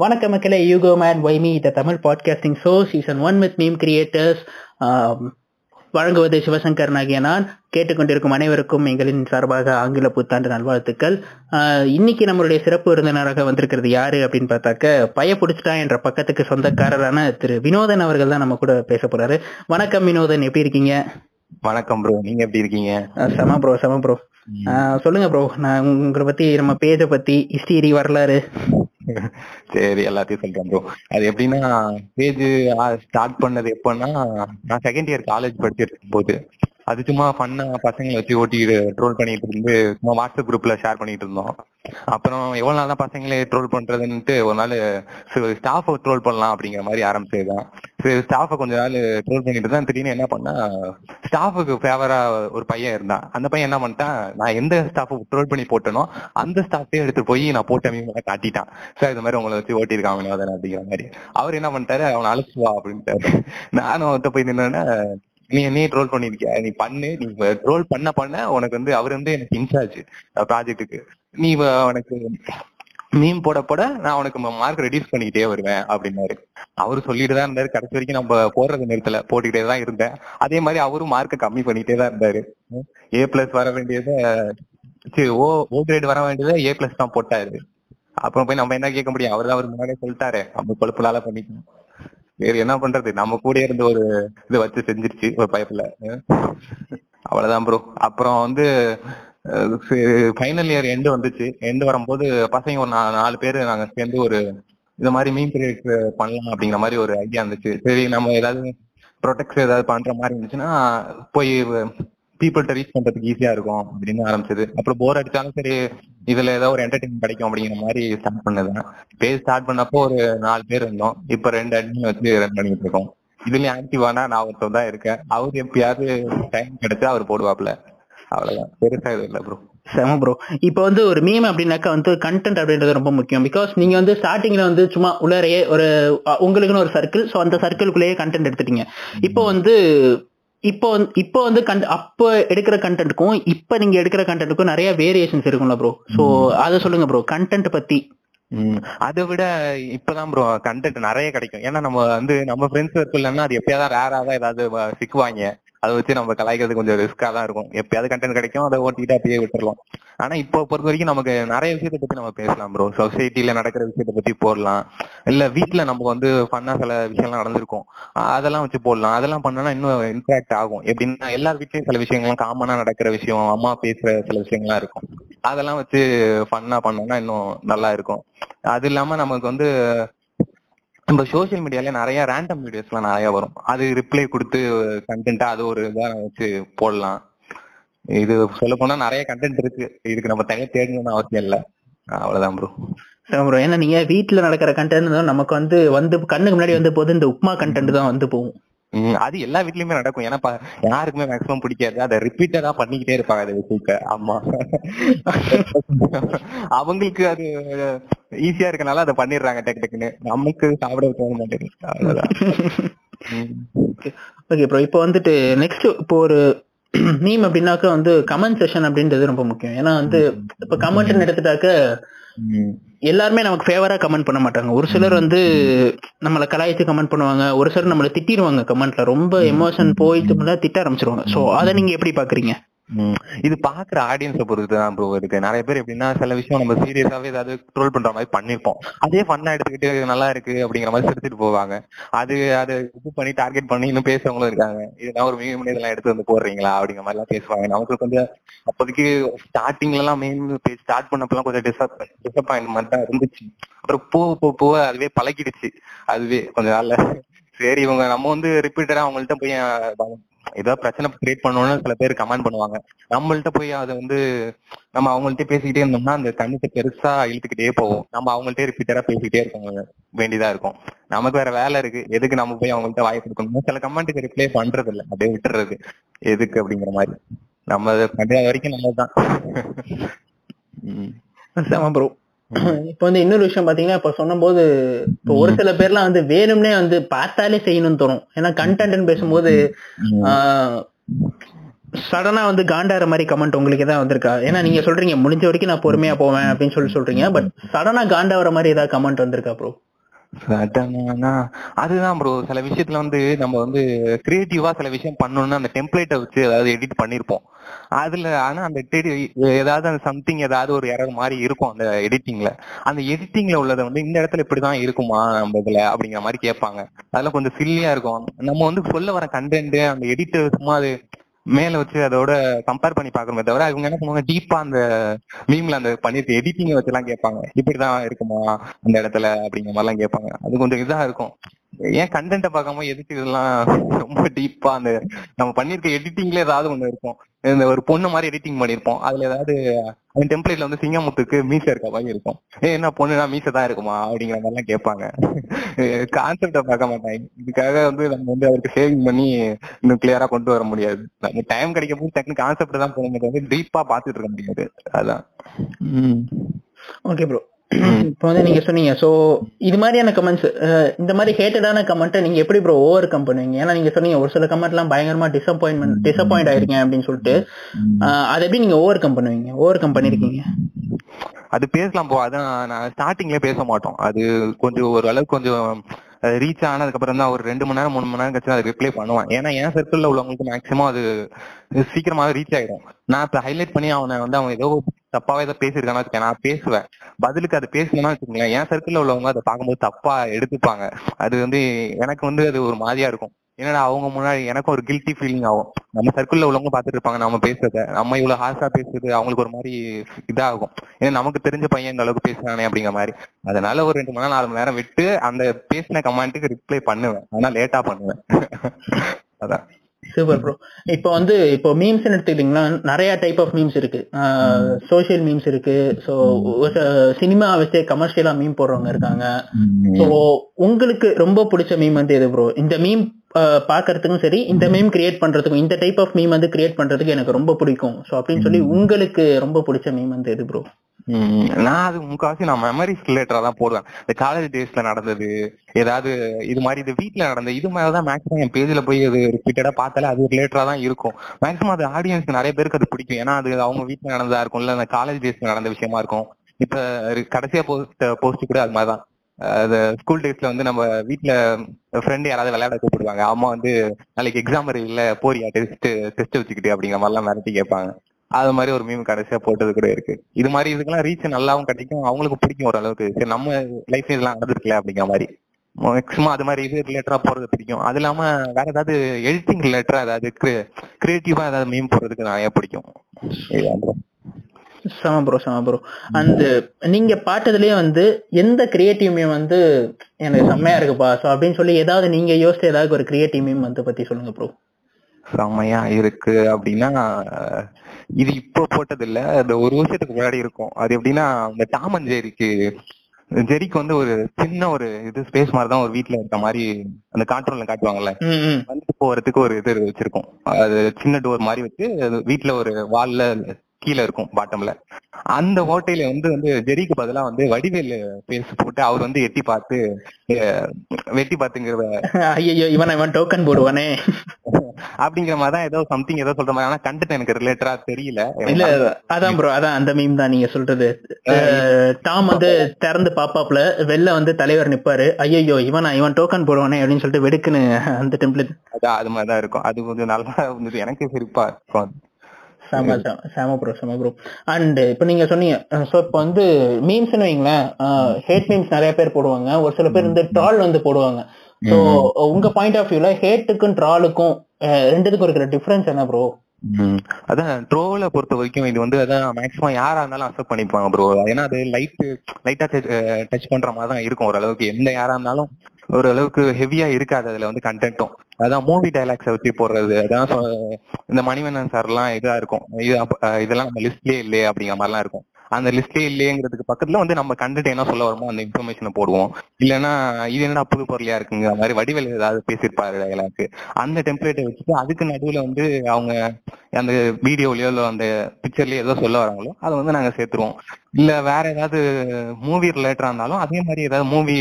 வணக்கம் மக்களே யூகோ மேன் வைமி the Tamil podcasting show season one with meme creators வழங்குவது சிவசங்கர் நாகிய நான். கேட்டுக்கொண்டிருக்கும் அனைவருக்கும் எங்களின் சார்பாக ஆங்கில புத்தாண்டு நல்வாழ்த்துக்கள். இன்னைக்கு நம்மளுடைய சிறப்பு விருந்தினராக வந்திருக்கிறது யாரு அப்படின்னு பார்த்தாக்க பய பிடிச்சிட்டா என்ற பக்கத்துக்கு சொந்தக்காரரான திரு வினோதன் அவர்கள் தான் நம்ம கூட பேச போறாரு. வணக்கம் வினோதன் எப்படி இருக்கீங்க? வணக்கம் ப்ரோ நீங்க எப்படி இருக்கீங்க? செம ப்ரோ செம ப்ரோ சொல்லுங்க ப்ரோ நான் உங்களை பத்தி நம்ம பேஜை பத்தி ஹிஸ்டரி வரலாறு. சரி எல்லாத்தையும் சொல்றேன் ப்ரோ அது எப்படின்னா பேஜ் ஸ்டார்ட் பண்ணது எப்பன்னா நான் செகண்ட் இயர் காலேஜ் படிச்சிட்டு இருக்கும் போது அது சும்மா ஃபன்னா பசங்களை வச்சு ஓட்டி ட்ரோல் பண்ணிட்டு இருந்து சும்மா வாட்ஸ்அப் குரூப்ல ஷேர் பண்ணிட்டு இருந்தோம். அப்புறம் எவ்வளவு நாள் தான் பசங்களே ட்ரோல் பண்றதுன்ட்டு ஒரு நாள் ஸ்டாஃபை ட்ரோல் பண்ணலாம் அப்படிங்கிற மாதிரி ஆரம்பிச்சதுதான். சரி ஸ்டாஃபை கொஞ்ச நாள் ட்ரோல் பண்ணிட்டு தான் திடீர்னு என்ன பண்ணா ஸ்டாஃபுக்கு ஃபேவரா ஒரு பையன் இருந்தான். அந்த பையன் என்ன பண்ணிட்டான் நான் எந்த ஸ்டாஃபை ட்ரோல் பண்ணி போட்டனோ அந்த ஸ்டாஃபே எடுத்து போய் நான் போட்ட மீன் காட்டிட்டான். சார் இந்த மாதிரி உங்களை வச்சு ஓட்டியிருக்காங்க வினோதன் அப்படிங்கிற மாதிரி. அவர் என்ன பண்ணிட்டாரு அவனை அழைச்சுவா அப்படின்ட்டாரு. நானும் அவர்கிட்ட போய் நின்னோன்னே நீ என்னையே ட்ரோல் பண்ணிருக்கியா? நீ பண்ணு. நீ ட்ரோல் பண்ண பண்ண உனக்கு வந்து அவர் வந்து எனக்கு இன்சார்ஜ் ப்ராஜெக்ட்டுக்கு நீ உனக்கு மீம் போட போட நான் உனக்கு மார்க் ரெடியூஸ் பண்ணிக்கிட்டே வருவேன் அப்படின்னாரு. அவரு சொல்லிட்டு தான் இருந்தாரு. கடைசி வரைக்கும் நம்ம போடுறது நிறுத்தல. போட்டுக்கிட்டே தான் இருந்தேன். அதே மாதிரி அவரும் மார்க்கை கம்மி பண்ணிட்டே தான் இருந்தாரு. ஏ பிளஸ் வர வேண்டியதை சரி ஓ ஓ கிரேட் வர வேண்டியதை ஏ பிளஸ் தான் போட்டாரு. அப்புறம் போய் நம்ம என்ன கேட்க முடியும்? அவர் தான் அவர் முன்னாடியே சொல்லிட்டாரு. நம்ம கொழுப்புலால பண்ணிக்கணும். சரி என்ன பண்றது? நம்ம கூட இருந்து ஒரு இது வச்சு செஞ்சிருச்சு ஒரு பயப்புல அவ்வளவுதான் ப்ரோ அப்புறம் வந்து ஃபைனல் இயர் எண்டு வந்துச்சு. எண்டு வரும்போது பசங்க ஒரு நாலு பேர் நாங்க சேர்ந்து ஒரு இந்த மாதிரி மீன் கிரியேட் பண்ணலாம் அப்படிங்கிற மாதிரி ஒரு ஐடியா இருந்துச்சு. சரி நம்ம ஏதாவது ப்ரொடெக்ட் ஏதாவது பண்ற மாதிரி இருந்துச்சுன்னா போய் பீப்புள்கிட்ட ரீச் பண்றதுக்கு ஈஸியா இருக்கும் அப்படின்னு ஆரம்பிச்சது. அப்புறம் போர் அடிச்சாலும் சரி இதுல ஏதோ ஒரு என்டர்டைன்மெண்ட் கிடைக்கும் அப்படிங்கிற மாதிரி ஸ்டார்ட் பண்ணதுதான். பேஜ் ஸ்டார்ட் பண்ணப்போ ஒரு நாலு பேர் இருந்தோம். இப்ப ரெண்டு அட்மின் வச்சு ரன் பண்ணிட்டு இருக்கோம். இதுலயும் ஆக்டிவானா நான் ஒருத்தர் தான் இருக்கேன். அவரு எப்பயாவது டைம் கிடைச்சா அவர் போடுவாப்ல அவ்வளவுதான். பெருசா எதுவும் இல்ல ப்ரோ செம ப்ரோ இப்போ வந்து ஒரு மீம் அப்படின்னாக்கா வந்து கண்டென்ட் அப்படின்றது ரொம்ப முக்கியம். பிகாஸ் நீங்க வந்து ஸ்டார்டிங்ல வந்து சும்மா உள்ளறையே ஒரு உங்களுக்குன்னு ஒரு சர்க்கிள் ஸோ அந்த சர்க்கிள்குள்ளேயே கண்டென்ட் எடுத்துட்டீங்க. இப்போ வந்து இப்போ வந்து இப்போ வந்து கண்ட் அப்போ எடுக்கிற கண்டென்ட்டுக்கும் இப்போ நீங்க எடுக்கிற கண்டென்ட்டுக்கும் நிறைய வேரியேஷன்ஸ் இருக்கும்ல ப்ரோ ஸோ அதை சொல்லுங்க ப்ரோ கண்டென்ட் பத்தி. அதை விட இப்பதான் ப்ரோ கண்டென்ட் நிறைய கிடைக்கும். ஏன்னா நம்ம வந்து நம்ம ஃப்ரெண்ட்ஸ் சர்க்கிள்னா அது எப்பயாவது ரேரா தான் ஏதாவது சிக்குவாங்க. அதை வச்சு நம்ம கலாய்க்கிறது கொஞ்சம் ரிஸ்கா தான் இருக்கும். எப்பயாவது கண்டென்ட் கிடைக்கும் அதை ஓட்டிட்டு அப்படியே விட்டுறலாம். ஆனா இப்போ பொறுத்த வரைக்கும் நமக்கு நிறைய விஷயத்தை பத்தி நம்ம பேசலாம் ப்ரோ சொசைட்டில நடக்கிற விஷயத்தை பத்தி போடலாம். இல்ல வீட்டுல நமக்கு வந்து ஃபன்னா சில விஷயம்லாம் நடந்திருக்கும். அதெல்லாம் வச்சு போடலாம். அதெல்லாம் பண்ணனா இன்னும் இன்ட்ராக்ட் ஆகும். எப்படின்னா எல்லார் வீட்லயும் சில விஷயங்கள்லாம் காமனா நடக்கிற விஷயம் அம்மா பேசுற சில விஷயங்கள்லாம் இருக்கும். அதெல்லாம் வச்சு ஃபன்னா பண்ணோம்னா இன்னும் நல்லா இருக்கும். அது இல்லாம நமக்கு வந்து நம்ம சோசியல் மீடியால நிறைய ரேண்டம் வீடியோஸ் எல்லாம் நிறைய வரும். அது ரிப்ளை கொடுத்து கண்டென்ட்டா அது ஒரு இதா வச்சு போடலாம். இது சொல்ல போனா நிறைய கண்டென்ட் இருக்கு. இதுக்கு நம்ம தனியா தேடணும்னு அவசியம் இல்ல. அவ்வளவுதான் ப்ரோ ப்ரோ ஏன்னா நீங்க வீட்டுல நடக்கிற கண்டென்ட் நமக்கு வந்து வந்து கண்ணுக்கு முன்னாடி வந்து போது இந்த உப்மா கண்டென்ட் தான் வந்து போகும். அது எல்லா வீட்லயுமே நடக்கும். ஏன்னா யாருக்குமே மேக்ஸிமம் பிடிக்காது. அதை ரிப்பீட்டடா பண்ணிக்கிட்டே இருப்பாங்க அதை விஷயத்த. ஆமா. அவங்களுக்கு அது ஈஸியா இருக்கனால அதை பண்ணிடுறாங்க டக்கு டக்குன்னு. நமக்கு சாப்பிட தோண மாட்டேங்குது. ஓகே ப்ரோ இப்போ வந்துட்டு நெக்ஸ்ட் இப்போ ஒரு மீம் அப்படின்னாக்க வந்து கமெண்ட் செஷன் அப்படின்றது ரொம்ப முக்கியம். ஏன்னா வந்து இப்போ கமெண்ட்னு எடுத்துட்டாக்க. எல்லாருமே நமக்கு ஃபேவரா கமெண்ட் பண்ண மாட்டாங்க. ஒரு சிலர் வந்து நம்மளை கலாய்ச்சி கமெண்ட் பண்ணுவாங்க. ஒரு சிலர் நம்மளை திட்டிடுவாங்க கமெண்ட்ல ரொம்ப எமோஷன் போயிட்டு திட்ட ஆரம்பிச்சிருவாங்க. ஸோ அதை நீங்க எப்படி பாக்குறீங்க? ம். இது பாக்குற ஆடியன்ஸ பொறுத்து தான் ப்ரோ இருக்கு. நிறைய பேர் எப்படின்னா சில விஷயம் நம்ம சீரியஸாவே ஏதாவது ட்ரோல் பண்ற மாதிரி பண்ணிருப்போம். அதே ஃபன்னா எடுத்துக்கிட்டு நல்லா இருக்கு அப்படிங்கிற மாதிரி சிரிச்சிட்டு போவாங்க. அது அது இது பண்ணி டார்கெட் பண்ணி இன்னும் பேசுறவங்களும் இருக்காங்க. இதெல்லாம் ஒரு மீம் இதெல்லாம் எடுத்து வந்து போடுறீங்களா அப்படிங்கிற மாதிரி எல்லாம் பேசுவாங்க. நமக்கு கொஞ்சம் அப்போதைக்கு ஸ்டார்டிங்ல எல்லாம் மெயின் பேஜ் ஸ்டார்ட் பண்ணப்பெல்லாம் கொஞ்சம் டிசப் டிசப்பாயின்மெண்ட் தான் இருந்துச்சு. அப்புறம் போக போக போக அதுவே பழகிடுச்சு. அதுவே கொஞ்ச நாள்ல. சரி இவங்க நம்ம வந்து ரிப்பீட்டடா அவங்கள்ட்ட போய் ஏதாவது பிரச்சனை கிரியேட் பண்ணணும்னு சில பேர் கமெண்ட் பண்ணுவாங்க. நம்மள்ட்ட போய் அதை வந்து நம்ம அவங்கள்ட்ட பேசிக்கிட்டே இருந்தோம்னா அந்த கண்ணுக்கு பெருசா இழுத்துக்கிட்டே போவோம் நம்ம அவங்கள்ட்ட ரிப்பீட்டரா பேசிக்கிட்டே இருக்க வேண்டியதா இருக்கும். நமக்கு வேற வேலை இருக்கு. எதுக்கு நம்ம போய் அவங்கள்ட்ட வாய்ப்பு கொடுக்கணும் சில கமெண்ட்டுக்கு ரிப்ளை பண்றது இல்லை அப்படியே விட்டுறது. எதுக்கு அப்படிங்கிற மாதிரி. நம்ம பண்ற வரைக்கும் நல்லதுதான். ம். ப்ரோ இப்போ வந்து இன்னொரு விஷயம் பாத்தீங்கன்னா இப்போ சொன்னபோது இப்போ ஒரு சில பேர்லாம் வந்து வேணும்னே வந்து பார்த்தாலே செய்யணும்னு தோணும். ஏன்னா கண்டென்ட்னு பேசும்போது சடனா வந்து காண்டாற மாதிரி கமெண்ட் உங்களுக்கு ஏதாவது வந்திருக்கா? ஏன்னா நீங்க சொல்றீங்க முடிஞ்ச வரைக்கும் நான் பொறுமையா போவேன் அப்படின்னு சொல்லி சொல்றீங்க. பட் சடனா காண்டாகிற மாதிரி ஏதாவது கமெண்ட் வந்திருக்கா ப்ரோ சடனானா அதுதான் ப்ரோ சில விஷயத்துல வந்து நம்ம வந்து கிரியேட்டிவா சில விஷயம் பண்ணணும்னு அந்த டெம்ப்ளேட்டை வச்சு ஏதாவது எடிட் பண்ணிருப்போம். அதுல ஆனா அந்த ஏதாவது அந்த சம்திங் ஏதாவது ஒரு எரர் மாதிரி இருக்கும் அந்த எடிட்டிங்ல அந்த எடிட்டிங்ல உள்ளதை வந்து இந்த இடத்துல இப்படிதான் இருக்குமா நம்ம இதுல அப்படிங்கிற மாதிரி கேட்பாங்க. அதெல்லாம் கொஞ்சம் சில்லியா இருக்கும். நம்ம வந்து சொல்ல வர கண்டென்ட் அந்த எடிட்டர் சும்மா அது மேல வச்சு அதோட கம்பேர் பண்ணி பாக்கணுமே தவிர இவங்க என்ன பண்ணுவாங்க டீப்பா அந்த மீம்ல அந்த பண்ணிருக்க எடிட்டிங் வச்சு எல்லாம் கேட்பாங்க. இப்படிதான் இருக்குமா அந்த இடத்துல அப்படிங்கிற மாதிரி எல்லாம் கேட்பாங்க. அது கொஞ்சம் இதா இருக்கும். ஏன் கண்டென்ட்டை பார்க்காம எதுக்கு இதெல்லாம் ரொம்ப டீப்பா அந்த நம்ம பண்ணிருக்க எடிட்டிங்ல ஏதாவது ஒண்ணு இருக்கும். இந்த ஒரு பொண்ணு மாதிரி எடிட்டிங் பண்ணிருப்போம் அதுல ஏதாவது அந்த டெம்ப்ளேட்ல வந்து சிங்கமுத்துக்கு மீச இருக்க மாதிரி இருக்கும். ஏ என்ன பொண்ணுனா மீச தான் இருக்குமா? அப்படிங்கிற மாதிரி எல்லாம் கேட்பாங்க கான்செப்டை பார்க்க மாட்டாங்க. இதுக்காக வந்து நம்ம வந்து அவருக்கு சேவிங் பண்ணி இன்னும் கிளியரா கொண்டு வர முடியாது. நம்ம டைம் கிடைக்கும் போது டக்குனு கான்செப்ட் தான் போக வந்து டீப்பா பாத்துட்டு இருக்க முடியாது. அதான். உம் ஓகே ப்ரோ இப்போ வந்து நீங்க சொன்னீங்க. சோ இது மாதிரியான கமெண்ட்ஸ் இந்த மாதிரி ஹேட்டடான கமெண்ட்டை நீங்க எப்படி ப்ரோ ஓவர் கம் பண்ணுவீங்க? ஏன்னா நீங்க சொன்னீங்க ஒரு சில கமெண்ட்லாம் பயங்கரமா டிசப்பாயின்மெண்ட் டிசப்பாயிண்ட் ஆயிருக்கேன் அப்படின்னு சொல்லிட்டு. அதை எப்படி நீங்க ஓவர் கம் பண்ணுவீங்க? ஓவர் கம் பண்ணிருக்கீங்க. அது பேசலாம் போ அதான் நான் ஸ்டார்டிங்ல பேச மாட்டோம். அது கொஞ்சம் ஒரு அளவுக்கு கொஞ்சம் ரீச் ஆனதுக்கு அப்புறம் தான் ஒரு ரெண்டு மணி நேரம் மூணு மணி நேரம் கழிச்சு அதை ரிப்ளை பண்ணுவான். ஏன்னா என் சர்க்கிள்ல உள்ளவங்களுக்கு மேக்ஸிமம் அது சீக்கிரமாவே ரீச் ஆயிடும். நான் இப்ப ஹைலைட் பண்ணி அவனை வந்து அவன் ஏதோ தப்பாவே ஏதோ பேசியிருக்கான்னு வச்சுக்கேன் நான் பேசுவேன். பதிலுக்கு அது பேசணும்னா வச்சுக்கோங்களேன். என் சர்க்கிள்ல உள்ளவங்க அதை பார்க்கும்போது தப்பா எடுத்துப்பாங்க. அது வந்து எனக்கு வந்து அது ஒரு மாதிரியா இருக்கும். என்னடா அவங்க முன்னாடி எனக்கும் ஒரு கில்ட்டி ஃபீலிங் ஆகும். நம்ம சர்க்கிள்ல உள்ளவங்க பாத்துட்டு இருப்பாங்க. நம்ம பேசுறத. நம்ம இவ்வளவு ஹார்ஷா பேசுறது அவங்களுக்கு ஒரு மாதிரி இதாகும். ஏன்னா நமக்கு தெரிஞ்ச பையன் இந்த அளவுக்கு பேசுறானே அப்படிங்கிற மாதிரி. அதனால ஒரு ரெண்டு மணி நேரம் நாலு மணி நேரம் விட்டு அந்த பேசின கமெண்ட்டுக்கு ரிப்ளை பண்ணுவேன். ஆனா லேட்டா பண்ணுவேன். அதான். சூப்பர் ப்ரோ இப்போ வந்து இப்போ மீம்ஸ் எடுத்துக்கிட்டீங்கன்னா நிறைய டைப் ஆஃப் மீம்ஸ் இருக்கு. சோஷியல் மீம்ஸ் இருக்கு. ஸோ சினிமா வச்சு கமர்ஷியலா மீம் போடுறவங்க இருக்காங்க. ஸோ உங்களுக்கு ரொம்ப பிடிச்ச மீம் வந்து எது ப்ரோ இந்த மீம் பாக்குறதுக்கும் சரி இந்த மீம் கிரியேட் பண்றதுக்கும் இந்த டைப் ஆஃப் மீம் வந்து கிரியேட் பண்றதுக்கு எனக்கு ரொம்ப பிடிக்கும். ஸோ அப்படின்னு சொல்லி உங்களுக்கு ரொம்ப பிடிச்ச மீம் வந்து எது ப்ரோ நான் அது முக்காவாசி நான் மெமரிஸ் ரிலேட்டடா தான் போடுவேன். இந்த காலேஜ் டேஸ்ல நடந்தது ஏதாவது இது மாதிரி இது வீட்ல நடந்த இது மாதிரி தான் மேக்ஸிமம் என் பேஜ்ல போய் அது ரிப்பீட்டடா பார்த்தாலே அது ரிலேட்டடா தான் இருக்கும். மேக்ஸிமம் அது ஆடியன்ஸ்க்கு நிறைய பேருக்கு அது பிடிக்கும். ஏன்னா அது அவங்க வீட்ல நடந்ததா இருக்கும் இல்ல அந்த காலேஜ் டேஸ்ல நடந்த விஷயமா இருக்கும். இப்ப கடைசியா போஸ்ட் போஸ்ட் கூட அது மாதிரிதான். அது ஸ்கூல் டேஸ்ல வந்து நம்ம வீட்ல ஃப்ரெண்டு யாராவது விளையாட கூப்பிடுவாங்க. அம்மா வந்து நாளைக்கு எக்ஸாம் இல்ல போறியா? டெஸ்ட் டெஸ்ட் வச்சுக்கிட்டு அப்படிங்கிற மாதிரிலாம் மிரட்டி கேட்பாங்க. அது மாதிரி ஒரு மீம் கடைசியா போட்டது கூட இருக்கு. இது மாதிரி இதுக்கெல்லாம் ரீச் நல்லாவும் கிடைக்கும் அவங்களுக்கு பிடிக்கும் ஓரளவுக்கு. சரி நம்ம லைஃப் இதெல்லாம் நடந்திருக்கல அப்படிங்கிற மாதிரி. மேக்ஸிமம் அது மாதிரி இது ரிலேட்டடா போறது பிடிக்கும். அது இல்லாம வேற ஏதாவது எடிட்டிங் ரிலேட்டடா ஏதாவது கிரியேட்டிவா ஏதாவது மீம் போடுறதுக்கு நிறைய பிடிக்கும். சம ப்ரோ சம ப்ரோ அந்த நீங்க பாட்டதுலயே வந்து எந்த கிரியேட்டிவ் மீம் வந்து எனக்கு செம்மையா இருக்குப்பா. ஸோ அப்படின்னு சொல்லி ஏதாவது நீங்க யோசிச்ச ஏதாவது ஒரு கிரியேட்டிவ் மீம் வந்து பத்தி சொல்லுங்க ப்ரோ செம்மையா இருக்கு அப்படின்னா இது இப்போ போட்டது இல்ல அந்த ஒரு வருஷத்துக்கு முன்னாடி இருக்கும். அது எப்படின்னா இந்த டாம் அண்ட் ஜெரிக்கு ஜெரிக்கு வந்து ஒரு சின்ன ஒரு இது ஸ்பேஸ் மாதிரி தான் ஒரு வீட்ல இருக்க மாதிரி அந்த கார்ட்டூன்ல காட்டுவாங்கல்ல? ம் ம். வந்து போறதுக்கு ஒரு இது வச்சிருக்கோம். அது சின்ன டோர் மாதிரி வச்சு அது வீட்ல ஒரு வால்ல கீழே இருக்கும் பாட்டம்ல அந்த ஓட்டையில வந்து வந்து ஜெரிக்கு பதிலா வந்து வடிவேலு பேஸ் போட்டு அவர் வந்து எட்டி பார்த்து வெட்டி பார்த்துங்கிற ஐயோ இவன் இவன் டோக்கன் போடுவானே. அப்படிங்கிற மாதிரி தான் ஏதோ சம்திங் ஏதோ சொல்ற மாதிரி. ஆனா கண்டென்ட் எனக்கு ரிலேட்டடா தெரியல. இல்ல அதான் ப்ரோ அதான் அந்த மீம் தான் நீங்க சொல்றது. டாம் வந்து திறந்து பாப்பாப்ல வெளில வந்து தலைவர் நிப்பாரு. ஐயோ இவனா இவன் டோக்கன் போடுவானே அப்படின்னு சொல்லிட்டு வெடுக்குன்னு அந்த டெம்ப்ளேட் அதான் அது மாதிரி தான் இருக்கும். அது கொஞ்சம் நல்லா இருந்தது. எனக்கு சிரிப்பா இருக்கும். செம செம ப்ரோ செம ப்ரோ அண்ட் இப்போ நீங்க சொன்னீங்க ஸோ இப்போ வந்து மீம்ஸ்னு வைங்களேன் ஹேட் மீம்ஸ் நிறைய பேர் போடுவாங்க. ஒரு சில பேர் வந்து ட்ரால் வந்து போடுவாங்க. ஸோ உங்க பாயிண்ட் ஆஃப் வியூல ஹேட்டுக்கும் ட்ராலுக்கும் ரெண்டுத்துக்கும் இருக்கிற டிஃபரன்ஸ் என்ன ப்ரோ அதான் ட்ரோல பொறுத்த வரைக்கும் இது வந்து அதான் மேக்ஸிமம் யாரா இருந்தாலும் அக்செப்ட் பண்ணிப்பாங்க ப்ரோ ஏன்னா அது லைட் லைட்டா டச் பண்ற மாதிரி தான் இருக்கும் ஓரளவுக்கு. எந்த யாரா இருந்தாலும் ஓரளவுக்கு ஹெவியா இருக்காது அதுல வந்து கண்டென்ட்டும் அதான் மூவி டைலாக்ஸை வச்சு போடுறது அதான் இந்த மணிவண்ணன் சார் எல்லாம் இதா இருக்கும். இது இதெல்லாம் நம்ம லிஸ்ட்லயே இல்லையே அப்படிங்கிற மாதிரிலாம் இருக்கும். அந்த லிஸ்ட்லயே இல்லையேங்கிறதுக்கு பக்கத்துல வந்து நம்ம கண்டென்ட் என்ன சொல்ல வரமோ அந்த இன்ஃபர்மேஷனை போடுவோம். இல்லைன்னா இது என்னடா புது பொருளியா இருக்குங்கிற மாதிரி வடிவேல் ஏதாவது பேசியிருப்பாரு எல்லாருக்கு. அந்த டெம்ப்ளேட்டை வச்சுட்டு அதுக்கு நடுவுல வந்து அவங்க அந்த வீடியோலயோ இல்லை அந்த பிக்சர்லயோ ஏதோ சொல்ல வராங்களோ அதை வந்து நாங்க சேர்த்துருவோம். இல்ல வேற ஏதாவது மூவி ரிலேட்டடா இருந்தாலும் அதே மாதிரி ஏதாவது மூவி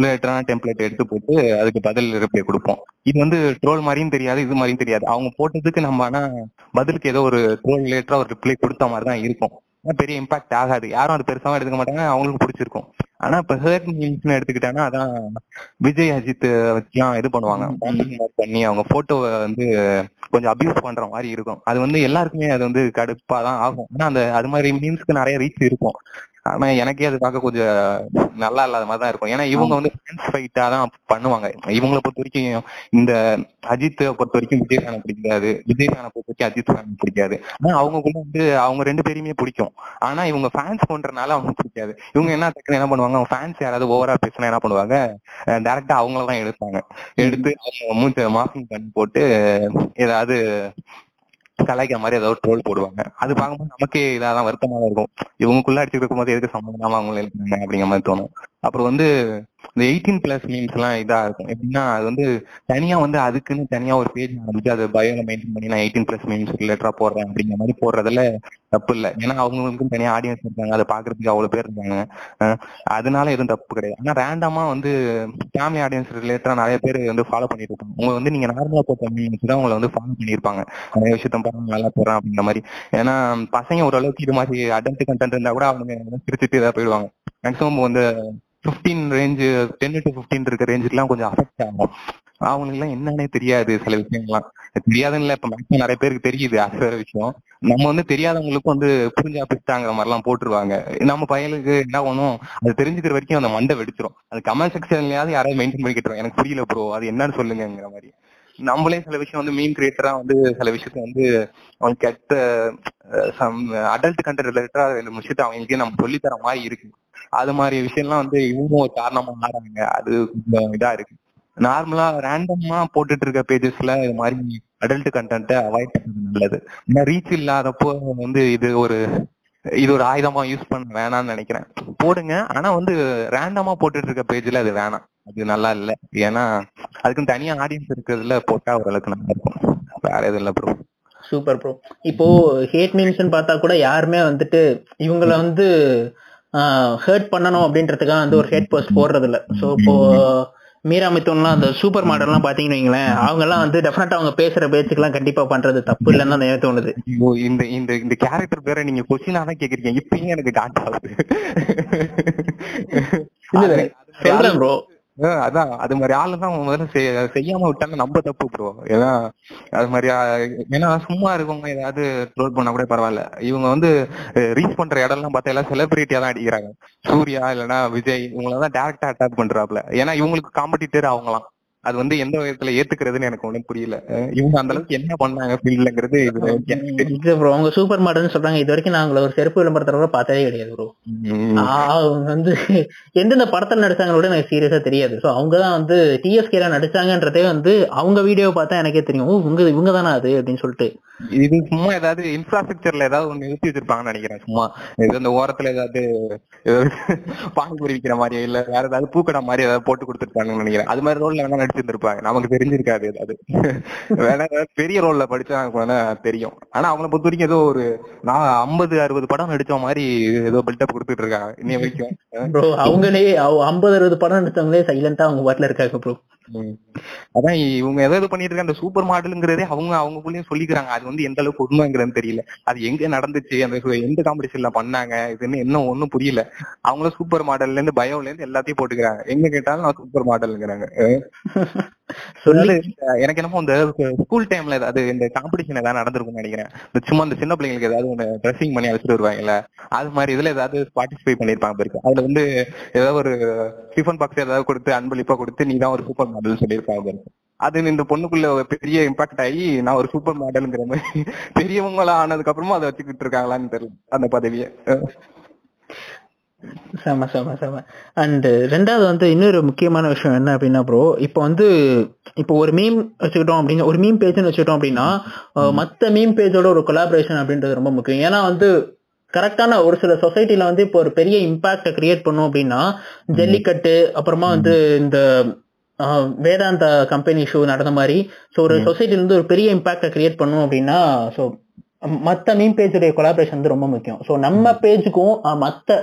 ரிலேட்டடான டெம்ப்ளேட் எடுத்து போட்டு அதுக்கு பதில் ரிப்ளை கொடுப்போம். இது வந்து ட்ரோல் மாதிரியும் தெரியாது இது மாதிரியும் தெரியாது. அவங்க போட்டதுக்கு நம்ம ஆனா பதிலுக்கு ஏதோ ஒரு ட்ரோல் ரிலேட்டடா ஒரு ரிப்ளை கொடுத்த மாதிரி தான் இருக்கும். பெரிய இம்பாக்ட் ஆகாது. யாரும் அது பெருசாவும் எடுத்துக்க மாட்டாங்க. அவங்களுக்கு பிடிச்சிருக்கும். ஆனா இப்ப ஹேர்ட் மீம்ஸ்னு எடுத்துக்கிட்டாங்கன்னா அதான் விஜய் அஜித் வச்சுலாம் இது பண்ணுவாங்க. பண்ணி அவங்க போட்டோவை வந்து கொஞ்சம் அபியூஸ் பண்ற மாதிரி இருக்கும். அது வந்து எல்லாருக்குமே அது வந்து கடுப்பா தான் ஆகும். ஆனா அந்த அது மாதிரி மீம்ஸ்க்கு நிறைய ரீச் இருக்கும். ஆனா எனக்கே அது பார்க்க கொஞ்சம் நல்லா இல்லாத மாதிரி தான் இருக்கும். ஏன்னா இவங்க வந்து ஃபேன்ஸ் ஃபைட்டா தான் பண்ணுவாங்க. இவங்களை பொறுத்த வரைக்கும் இந்த அஜித் பொறுத்த வரைக்கும் விஜய் ஃபேனை பிடிக்காது. விஜய் ஃபேனை பொறுத்த வரைக்கும் அஜித் ஃபேன் பிடிக்காது. ஆனா அவங்களுக்குள்ள வந்து அவங்க ரெண்டு பேரையுமே பிடிக்கும். ஆனா இவங்க ஃபேன்ஸ் பண்றதுனால அவங்க பிடிக்காது. இவங்க என்ன டக்குனு என்ன பண்ணுவாங்க அவங்க ஃபேன்ஸ் யாராவது ஓவரா பேசினா என்ன பண்ணுவாங்க? டேரக்டா அவங்கள தான் எடுப்பாங்க. எடுத்து அவங்க மூச்ச மார்க்கிங் பண்ணி போட்டு ஏதாவது கலாய்க்கிற மாதிரி ஏதாவது ட்ரோல் போடுவாங்க. அது பார்க்கும்போது நமக்கே வருத்தமா தான் இருக்கும். இவங்களுக்குள்ள அடிச்சுட்டு இருக்கும்போது எதுக்கு சம்மந்தமா அவங்கள எழுதுனாங்க அப்படிங்கிற மாதிரி தோணும். அப்புறம் வந்து இந்த எயிட்டீன் பிளஸ் மீம்ஸ் எல்லாம் இதா இருக்கும். எப்படின்னா அது வந்து தனியா வந்து அதுக்குன்னு தனியா ஒரு பேஜ் ஆரம்பிச்சு அது பயோல மெயின்டைன் பண்ணி நான் எயிட்டீன் பிளஸ் மீம்ஸ் ரிலேட்டரா போடுறேன் அப்படிங்கிற மாதிரி போடுறதுல தப்பு இல்லை. ஏன்னா அவங்களுக்கும் தனியா ஆடியன்ஸ் இருக்காங்க. அதை பாக்குறதுக்கு அவ்வளவு பேர் இருக்காங்க. அதனால எதுவும் தப்பு கிடையாது. ஆனா ரேண்டமா வந்து ஃபேமிலி ஆடியன்ஸ் ரிலேட்டடா நிறைய பேர் வந்து ஃபாலோ பண்ணிட்டு இருப்பாங்க. உங்க வந்து நீங்க நார்மலா போட்ட மீம்ஸ் தான் உங்களை வந்து ஃபாலோ பண்ணியிருப்பாங்க. நிறைய விஷயத்த பாருங்க நல்லா போறேன் அப்படிங்கிற மாதிரி. ஏன்னா பசங்க ஓரளவுக்கு இது மாதிரி அடல்ட் கண்டென்ட் இருந்தா கூட அவங்க சிரிச்சுட்டு இதாக போயிடுவாங்க. மேக்ஸிமம் அந்த fifteen range ten to fifteen இருக்க ரேஞ்சுக்குலாம் கொஞ்சம் அஃபெக்ட் ஆகும். அவங்களுக்குலாம் என்னன்னே தெரியாது சில விஷயங்கள்லாம். தெரியாதுன்னு இல்ல இப்ப மேக்ஸிமம் நிறைய பேருக்கு தெரியுது அது வேற விஷயம். நம்ம வந்து தெரியாதவங்களுக்கும் வந்து புரிஞ்சா பிடிச்சாங்கிற மாதிரி எல்லாம் போட்டுருவாங்க. நம்ம பையனுக்கு என்ன ஒன்றும் அது தெரிஞ்சுக்கிற வரைக்கும் அந்த மண்டை வெடிச்சிரும். அது கமெண்ட் செக்ஷன்லயாவது யாராவது மெயின்டைன் பண்ணிக்கிட்டு எனக்கு புரியல ப்ரோ அது என்னன்னு சொல்லுங்கிற மாதிரி. நம்மளே சில விஷயம் வந்து மீன் கிரியேட்டரா வந்து சில விஷயத்த வந்து அவங்க கெட்ட சம் அடல்ட் கண்டென்ட் ரிலேட்டடா ரெண்டு விஷயத்த அவங்களுக்கே நம்ம சொல்லித்தர மாதிரி இருக்கு. அது மாதிரி விஷயம்லாம் வந்து இவங்க ஒரு காரணமா மாறாங்க. அது கொஞ்சம் இதா இருக்கு. நார்மலா ரேண்டமா போட்டுட்டு இருக்க பேஜஸ்ல இது மாதிரி அடல்ட் கண்டென்ட்டை அவாய்ட் பண்றது நல்லது. ஏன்னா ரீச் இல்லாதப்போ வந்து இது ஒரு இது ஒரு ஆயுதமா யூஸ் பண்ண வேணாம்னு நினைக்கிறேன். போடுங்க. ஆனா வந்து ரேண்டமா போட்டுட்டு இருக்க பேஜ்ல அது வேணாம். அது நல்லா இல்ல. ஏன்னா அதுக்குன்னு தனியா ஆடியன்ஸ் இருக்கிறதுல போட்டா ஓரளவுக்கு நல்லா இருக்கும். வேற எதுவும் இல்ல ப்ரோ சூப்பர் ப்ரோ இப்போ ஹேட் மீம்ஸ்னு பார்த்தா கூட யாருமே வந்துட்டு இவங்கள வந்து ஹர்ட் பண்ணணும் அப்படின்றதுக்காக வந்து ஒரு ஹேட் போஸ்ட் போடுறது இல்ல ஸோ இப்போ மீரா மித்தோன்லாம் அந்த சூப்பர் மாடல்லாம் பாத்தீங்கன்னு வைங்களேன் அவங்க எல்லாம் வந்து டெஃபினட்டா அவங்க பேசுற பேச்சுக்கெல்லாம் கண்டிப்பா பண்றது தப்பு இல்லைன்னு தான் எனக்கு தோணுது. இந்த இந்த இந்த கேரக்டர் பேரை நீங்க கொஸ்டினா தான் கேக்குறீங்க இப்பயும் எனக்கு காட் ஆகுது சொல்றேன் ப்ரோ அதான் அது மாதிரி ஆளு தான் முதல்ல செய்யாம விட்டாங்க. நம்ம தப்பு ப்ரோ ஏன்னா அது மாதிரி ஏன்னா சும்மா இருக்கவங்க ஏதாவது ட்ரோல் பண்ணா கூட பரவாயில்ல. இவங்க வந்து ரீச் பண்ற இடம்லாம் பார்த்தா எல்லாம் செலிபிரிட்டியா தான் அடிக்கிறாங்க. சூர்யா இல்லைன்னா விஜய் இவங்கள தான் டேரக்டா அட்டாக் பண்றாப்ல ஏன்னா இவங்களுக்கு காம்படிட்டர் அவங்களாம். அது வந்து எந்த விதத்துல ஏத்துக்கிறதுன்னு எனக்கு ஒண்ணும் புரியல. இவங்க அந்த அளவுக்கு என்ன பண்ணாங்க ஃபீல்ட்லங்கிறது இது ப்ரோ அவங்க சூப்பர் மாடல்னு சொல்றாங்க. இது வரைக்கும் நான் அவங்கள ஒரு செருப்பு விளம்பரத்தை கூட பார்த்ததே கிடையாது ப்ரோ அவங்க வந்து எந்தெந்த படத்துல நடிச்சாங்களோட எனக்கு சீரியஸா தெரியாது. ஸோ அவங்க தான் வந்து டிஎஸ்கேல நடிச்சாங்கன்றதே வந்து அவங்க வீடியோ பார்த்தா எனக்கே தெரியும். இவங்க இவங்க தானே அது அப்படின்னு சொல்லிட்டு. இது சும்மா ஏதாவது இன்ஃப்ராஸ்ட்ரக்சர்ல ஏதாவது ஒண்ணு நிறுத்தி வச்சிருப்பாங்கன்னு நினைக்கிறேன். சும்மா இது அந்த ஓரத்துல ஏதாவது பானிபூரி விக்கிற மாதிரி இல்ல வேற ஏதாவது பூக்கடை மாதிரி ஏதாவது போட்டு கொடுத்துருப்பாங்கன்னு நினைக்கிறேன். அது மாதிரி ரோல்ல வேணா நடிச்சிருந்திருப்பாங்க நமக்கு தெரிஞ்சிருக்காது ஏதாவது வேணா பெரிய ரோல்ல படிச்சா தெரியும். ஆனா அவங்கள பொறுத்த வரைக்கும் ஏதோ ஒரு நான் ஐம்பது அறுபது படம் நடிச்ச மாதிரி ஏதோ பில்டப் கொடுத்துட்டு இருக்காங்க. இன்னைய வரைக்கும். ப்ரோ அவங்களே ஐம்பது அறுபது படம் நடிச்சவங்களே சைலண்டா அவங்க பாட்டுல இருக்காங்க ப்ரோ. அதான் இவங்க ஏதாவது பண்ணிட்டு இருக்க அந்த சூப்பர் மாடலுங்கிறதே அவங்க அவங்களுக்குள்ளேயும் சொல்லிக்கிறாங்க. அது வந்து எந்த அளவுக்கு உண்மைங்கிறது தெரியல. அது எங்க நடந்துச்சு? அந்த எந்த காம்படிஷன்ல பண்ணாங்க? இதுன்னு இன்னும் ஒண்ணும் புரியல. அவங்களும் சூப்பர் மாடல்ல இருந்து பயோல இருந்து எல்லாத்தையும் போட்டுக்கிறாங்க. எங்க கேட்டாலும் நான் சூப்பர் மாடலுங்கிறாங்க சொல்லி எனக்கு என்னமோ இந்த ஸ்கூல் டைம்ல ஏதாவது இந்த காம்படிஷன் ஏதாவது நடந்திருக்கும்னு நினைக்கிறேன். சும்மா இந்த சின்ன பிள்ளைங்களுக்கு ஏதாவது ஒன்று ட்ரெஸ்ஸிங் பண்ணி அழைச்சிட்டு வருவாங்கல்ல அது மாதிரி இதுல ஏதாவது பார்ட்டிசிபேட் பண்ணிருப்பாங்க இருக்கு அதுல வந்து ஏதாவது ஒரு டிஃபன் பாக்ஸ் ஏதாவது கொடுத்து அன்பளிப்பா கொடுத்து நீ தான் ஒரு சூப்பர் மாடல் சொல்லியிருப்பாங்க அது இந்த பொண்ணுக்குள்ள ஒரு பெரிய இம்பாக்ட் ஆகி நான் ஒரு சூப்பர் மாடலுங்கிற மாதிரி பெரியவங்களா ஆனதுக்கு அப்புறமா அதை வச்சுக்கிட்டு இருக்காங்களான்னு தெரியல அந்த பதவியை. செம செம செம அண்ட் ரெண்டாவது வந்து இன்னொரு முக்கியமான விஷயம் என்ன அப்படின்னா ப்ரோ இப்போ வந்து இப்போ ஒரு மீம் வச்சுக்கிட்டோம் அப்படின்னா ஒரு மீம் பேஜ்னு வச்சுக்கிட்டோம் அப்படின்னா மத்த மீம் பேஜோட ஒரு கொலாபரேஷன் அப்படின்றது ரொம்ப முக்கியம். ஏன்னா வந்து கரெக்டான ஒரு சில சொசைட்டில வந்து இப்போ ஒரு பெரிய இம்பாக்டை கிரியேட் பண்ணும் அப்படின்னா ஜல்லிக்கட்டு அப்புறமா வந்து இந்த வேதாந்தா கம்பெனி ஷோ நடந்த மாதிரி ஸோ ஒரு. சொசைட்டில இருந்து ஒரு பெரிய இம்பாக்டை கிரியேட் பண்ணும் அப்படின்னா ஸோ மற்ற மீம் பேஜுடைய கொலாபரேஷன் வந்து ரொம்ப முக்கியம். ஸோ நம்ம பேஜுக்கும் மற்ற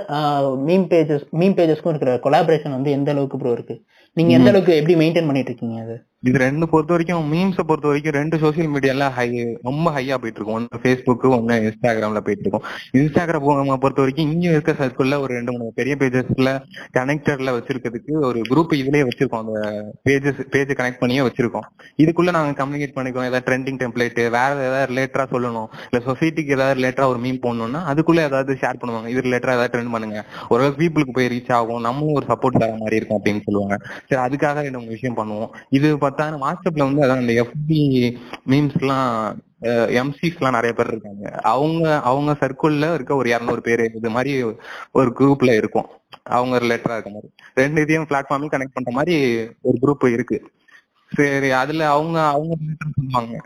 மீம் பேஜஸ் மீம் பேஜஸ்க்கும் இருக்கிற கொலாபரேஷன் வந்து எந்த அளவுக்கு ப்ரோ இருக்கு? நீங்க எந்த. அளவுக்கு எப்படி மெயின்டைன் பண்ணிட்டு இருக்கீங்க அது? இது ரெண்டு பொறுத்த வரைக்கும் மீம்ஸை பொறுத்த வரைக்கும் ரெண்டு சோசியல் மீடியால ஹை ரொம்ப ஹையா போயிட்டு இருக்கும். ஒன்று ஃபேஸ்புக் ஒன்னு இன்ஸ்டாகிராம்ல போயிட்டு இருக்கும். இன்ஸ்டாகிராம் பொறுத்த வரைக்கும் இங்க இருக்க சர்க்கிள்ல ஒரு ரெண்டு மூணு பெரிய பேஜஸ்ல கனெக்டர்ல வச்சிருக்கிறதுக்கு ஒரு குரூப் இதுலயே வச்சிருக்கோம். அந்த பேஜஸ் பேஜ் கனெக்ட் பண்ணியே வச்சிருக்கோம். இதுக்குள்ள நாங்க கம்யூனிகேட் பண்ணிக்கிறோம் ஏதாவது ட்ரெண்டிங் டெம்ப்ளேட் வேற ஏதாவது ரிலேட்டரா சொல்லணும். இல்ல சொசைட்டிக்கு ஏதாவது ரிலேட்டரா ஒரு மீம் போடணும்னா அதுக்குள்ள ஏதாவது ஷேர் பண்ணுவாங்க. இது ரிலேட்டரா ஏதாவது ட்ரெண்ட் பண்ணுங்க. ஓரளவுக்கு பீப்புளுக்கு போய் ரீச் ஆகும். நம்மளும் ஒரு சப்போர்ட் தர மாதிரி இருக்கும் அப்படின்னு சொல்லுவாங்க. சரி அதுக்காக ரெண்டு மூணு விஷயம் பண்ணுவோம். இது பார்த்தா வாட்ஸ்அப்ல வந்து அதான் அந்த எஃபி மீம்ஸ் எல்லாம் எம்சிஸ் எல்லாம் நிறைய பேர் இருக்காங்க. அவங்க அவங்க சர்க்கிள்ல இருக்க ஒரு இரநூறு பேர் இது மாதிரி ஒரு குரூப்ல இருக்கும். அவங்க ரிலேட்டடா இருக்க மாதிரி. ரெண்டு இதையும் பிளாட்ஃபார்மையும் கனெக்ட் பண்ற மாதிரி ஒரு குரூப் இருக்கு. சரி அதுல அவங்க அவங்க சொல்லுவாங்க.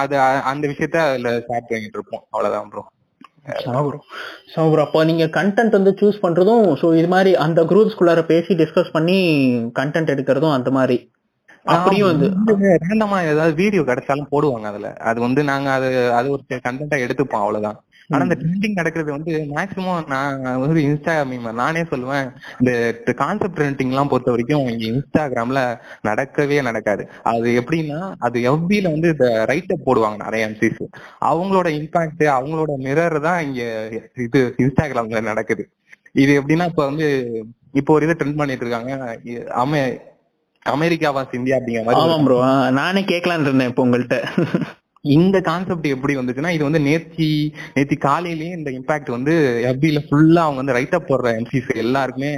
அது அந்த விஷயத்த அதுல ஷேர் பண்ணிட்டு இருப்போம். அவ்வளவுதான் ப்ரோ ப்ரோ ஸோ ப்ரோ அப்போ நீங்க கண்டென்ட் வந்து சூஸ் பண்றதும் ஸோ இது மாதிரி அந்த குரூப்ஸ்குள்ளார பேசி டிஸ்கஸ் பண்ணி கண்டென்ட் எடுக்கிறதும் அந்த மாதிரி. அப்படியும் வந்து ரேண்டமா ஏதாவது வீடியோ கிடைச்சாலும் போடுவாங்க அதுல. அது வந்து நாங்க அது அது ஒரு கண்டென்ட்டா எடுத்துப்போம் அவ்வளவுதான். ஆனா இந்த ட்ரெண்டிங் நடக்கிறது வந்து மேக்சிமம் நான் வந்து இன்ஸ்டா மீம் நானே சொல்லுவேன். இந்த கான்செப்ட் ட்ரெண்டிங் எல்லாம் பொறுத்த வரைக்கும் இங்க இன்ஸ்டாகிராம்ல நடக்கவே நடக்காது. அது எப்படின்னா அது எஃபில வந்து இந்த ரைட் அப் போடுவாங்க நிறைய எம்சிஸ் அவங்களோட இம்பாக்ட் அவங்களோட மிரர் தான் இங்க இது இன்ஸ்டாகிராம்ல நடக்குது. இது எப்படின்னா இப்ப வந்து இப்போ ஒரு இதை ட்ரெண்ட் பண்ணிட்டு இருக்காங்க. இ- அமெ அமெரிக்கா வாஸ் இந்தியா அப்படிங்கிற மாதிரி ஆமாம் ப்ரோ நானே கேட்கலான்னு இருந்தேன் இப்போ உங்கள்கிட்ட இந்த கான்செப்ட் எப்படி வந்துச்சுன்னா இது வந்து நேத்தி நேத்தி காலையிலயே இந்த இம்பாக்ட் வந்து எஃபில ஃபுல்லா அவங்க வந்து ரைட் அப் போடுற எம்சிஸ் எல்லாருக்குமே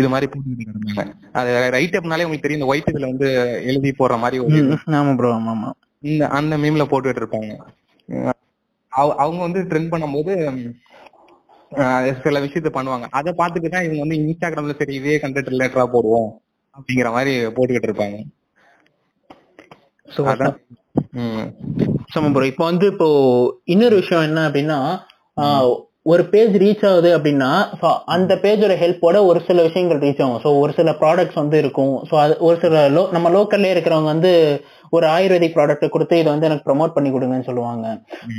இது மாதிரி போட்டுட்டு இருந்தாங்க. அது ரைட் அப்னாலே உங்களுக்கு தெரியும் இந்த ஒயிட் இதுல வந்து எழுதி போடுற மாதிரி ஒரு. ஆமா ப்ரோ ஆமா ஆமா. இந்த அந்த மீம்ல போட்டுட்டு இருப்பாங்க. அவங்க வந்து ட்ரெண்ட் பண்ணும்போது சில விஷயத்த பண்ணுவாங்க. அதை பார்த்துட்டு தான் இவங்க வந்து இன்ஸ்டாகிராம்ல சரி இதே கண்டென்ட் ரிலேட்டடா போடுவோம். அப்படிங்கிற மாதிரி போட்டுக்கிட்டு இருப்பாங்க. ஸோ அதான். உம் சம ப்ரோ இப்போ வந்து இப்போ இன்னொரு விஷயம் என்ன அப்படின்னா ஒரு பேஜ் ரீச் ஆகுது அப்படின்னா so அந்த பேஜோட ஹெல்ப்போட ஒரு சில விஷயங்கள் ரீச் ஆகும். ஸோ ஒரு சில ப்ராடக்ட்ஸ் வந்து இருக்கும். ஸோ அது ஒரு சில லோ நம்ம லோக்கல்லே இருக்கிறவங்க வந்து ஒரு ஆயுர்வேதிக் ப்ராடக்ட் கொடுத்து இதை வந்து எனக்கு ப்ரோமோட் பண்ணி கொடுங்கன்னு சொல்லுவாங்க.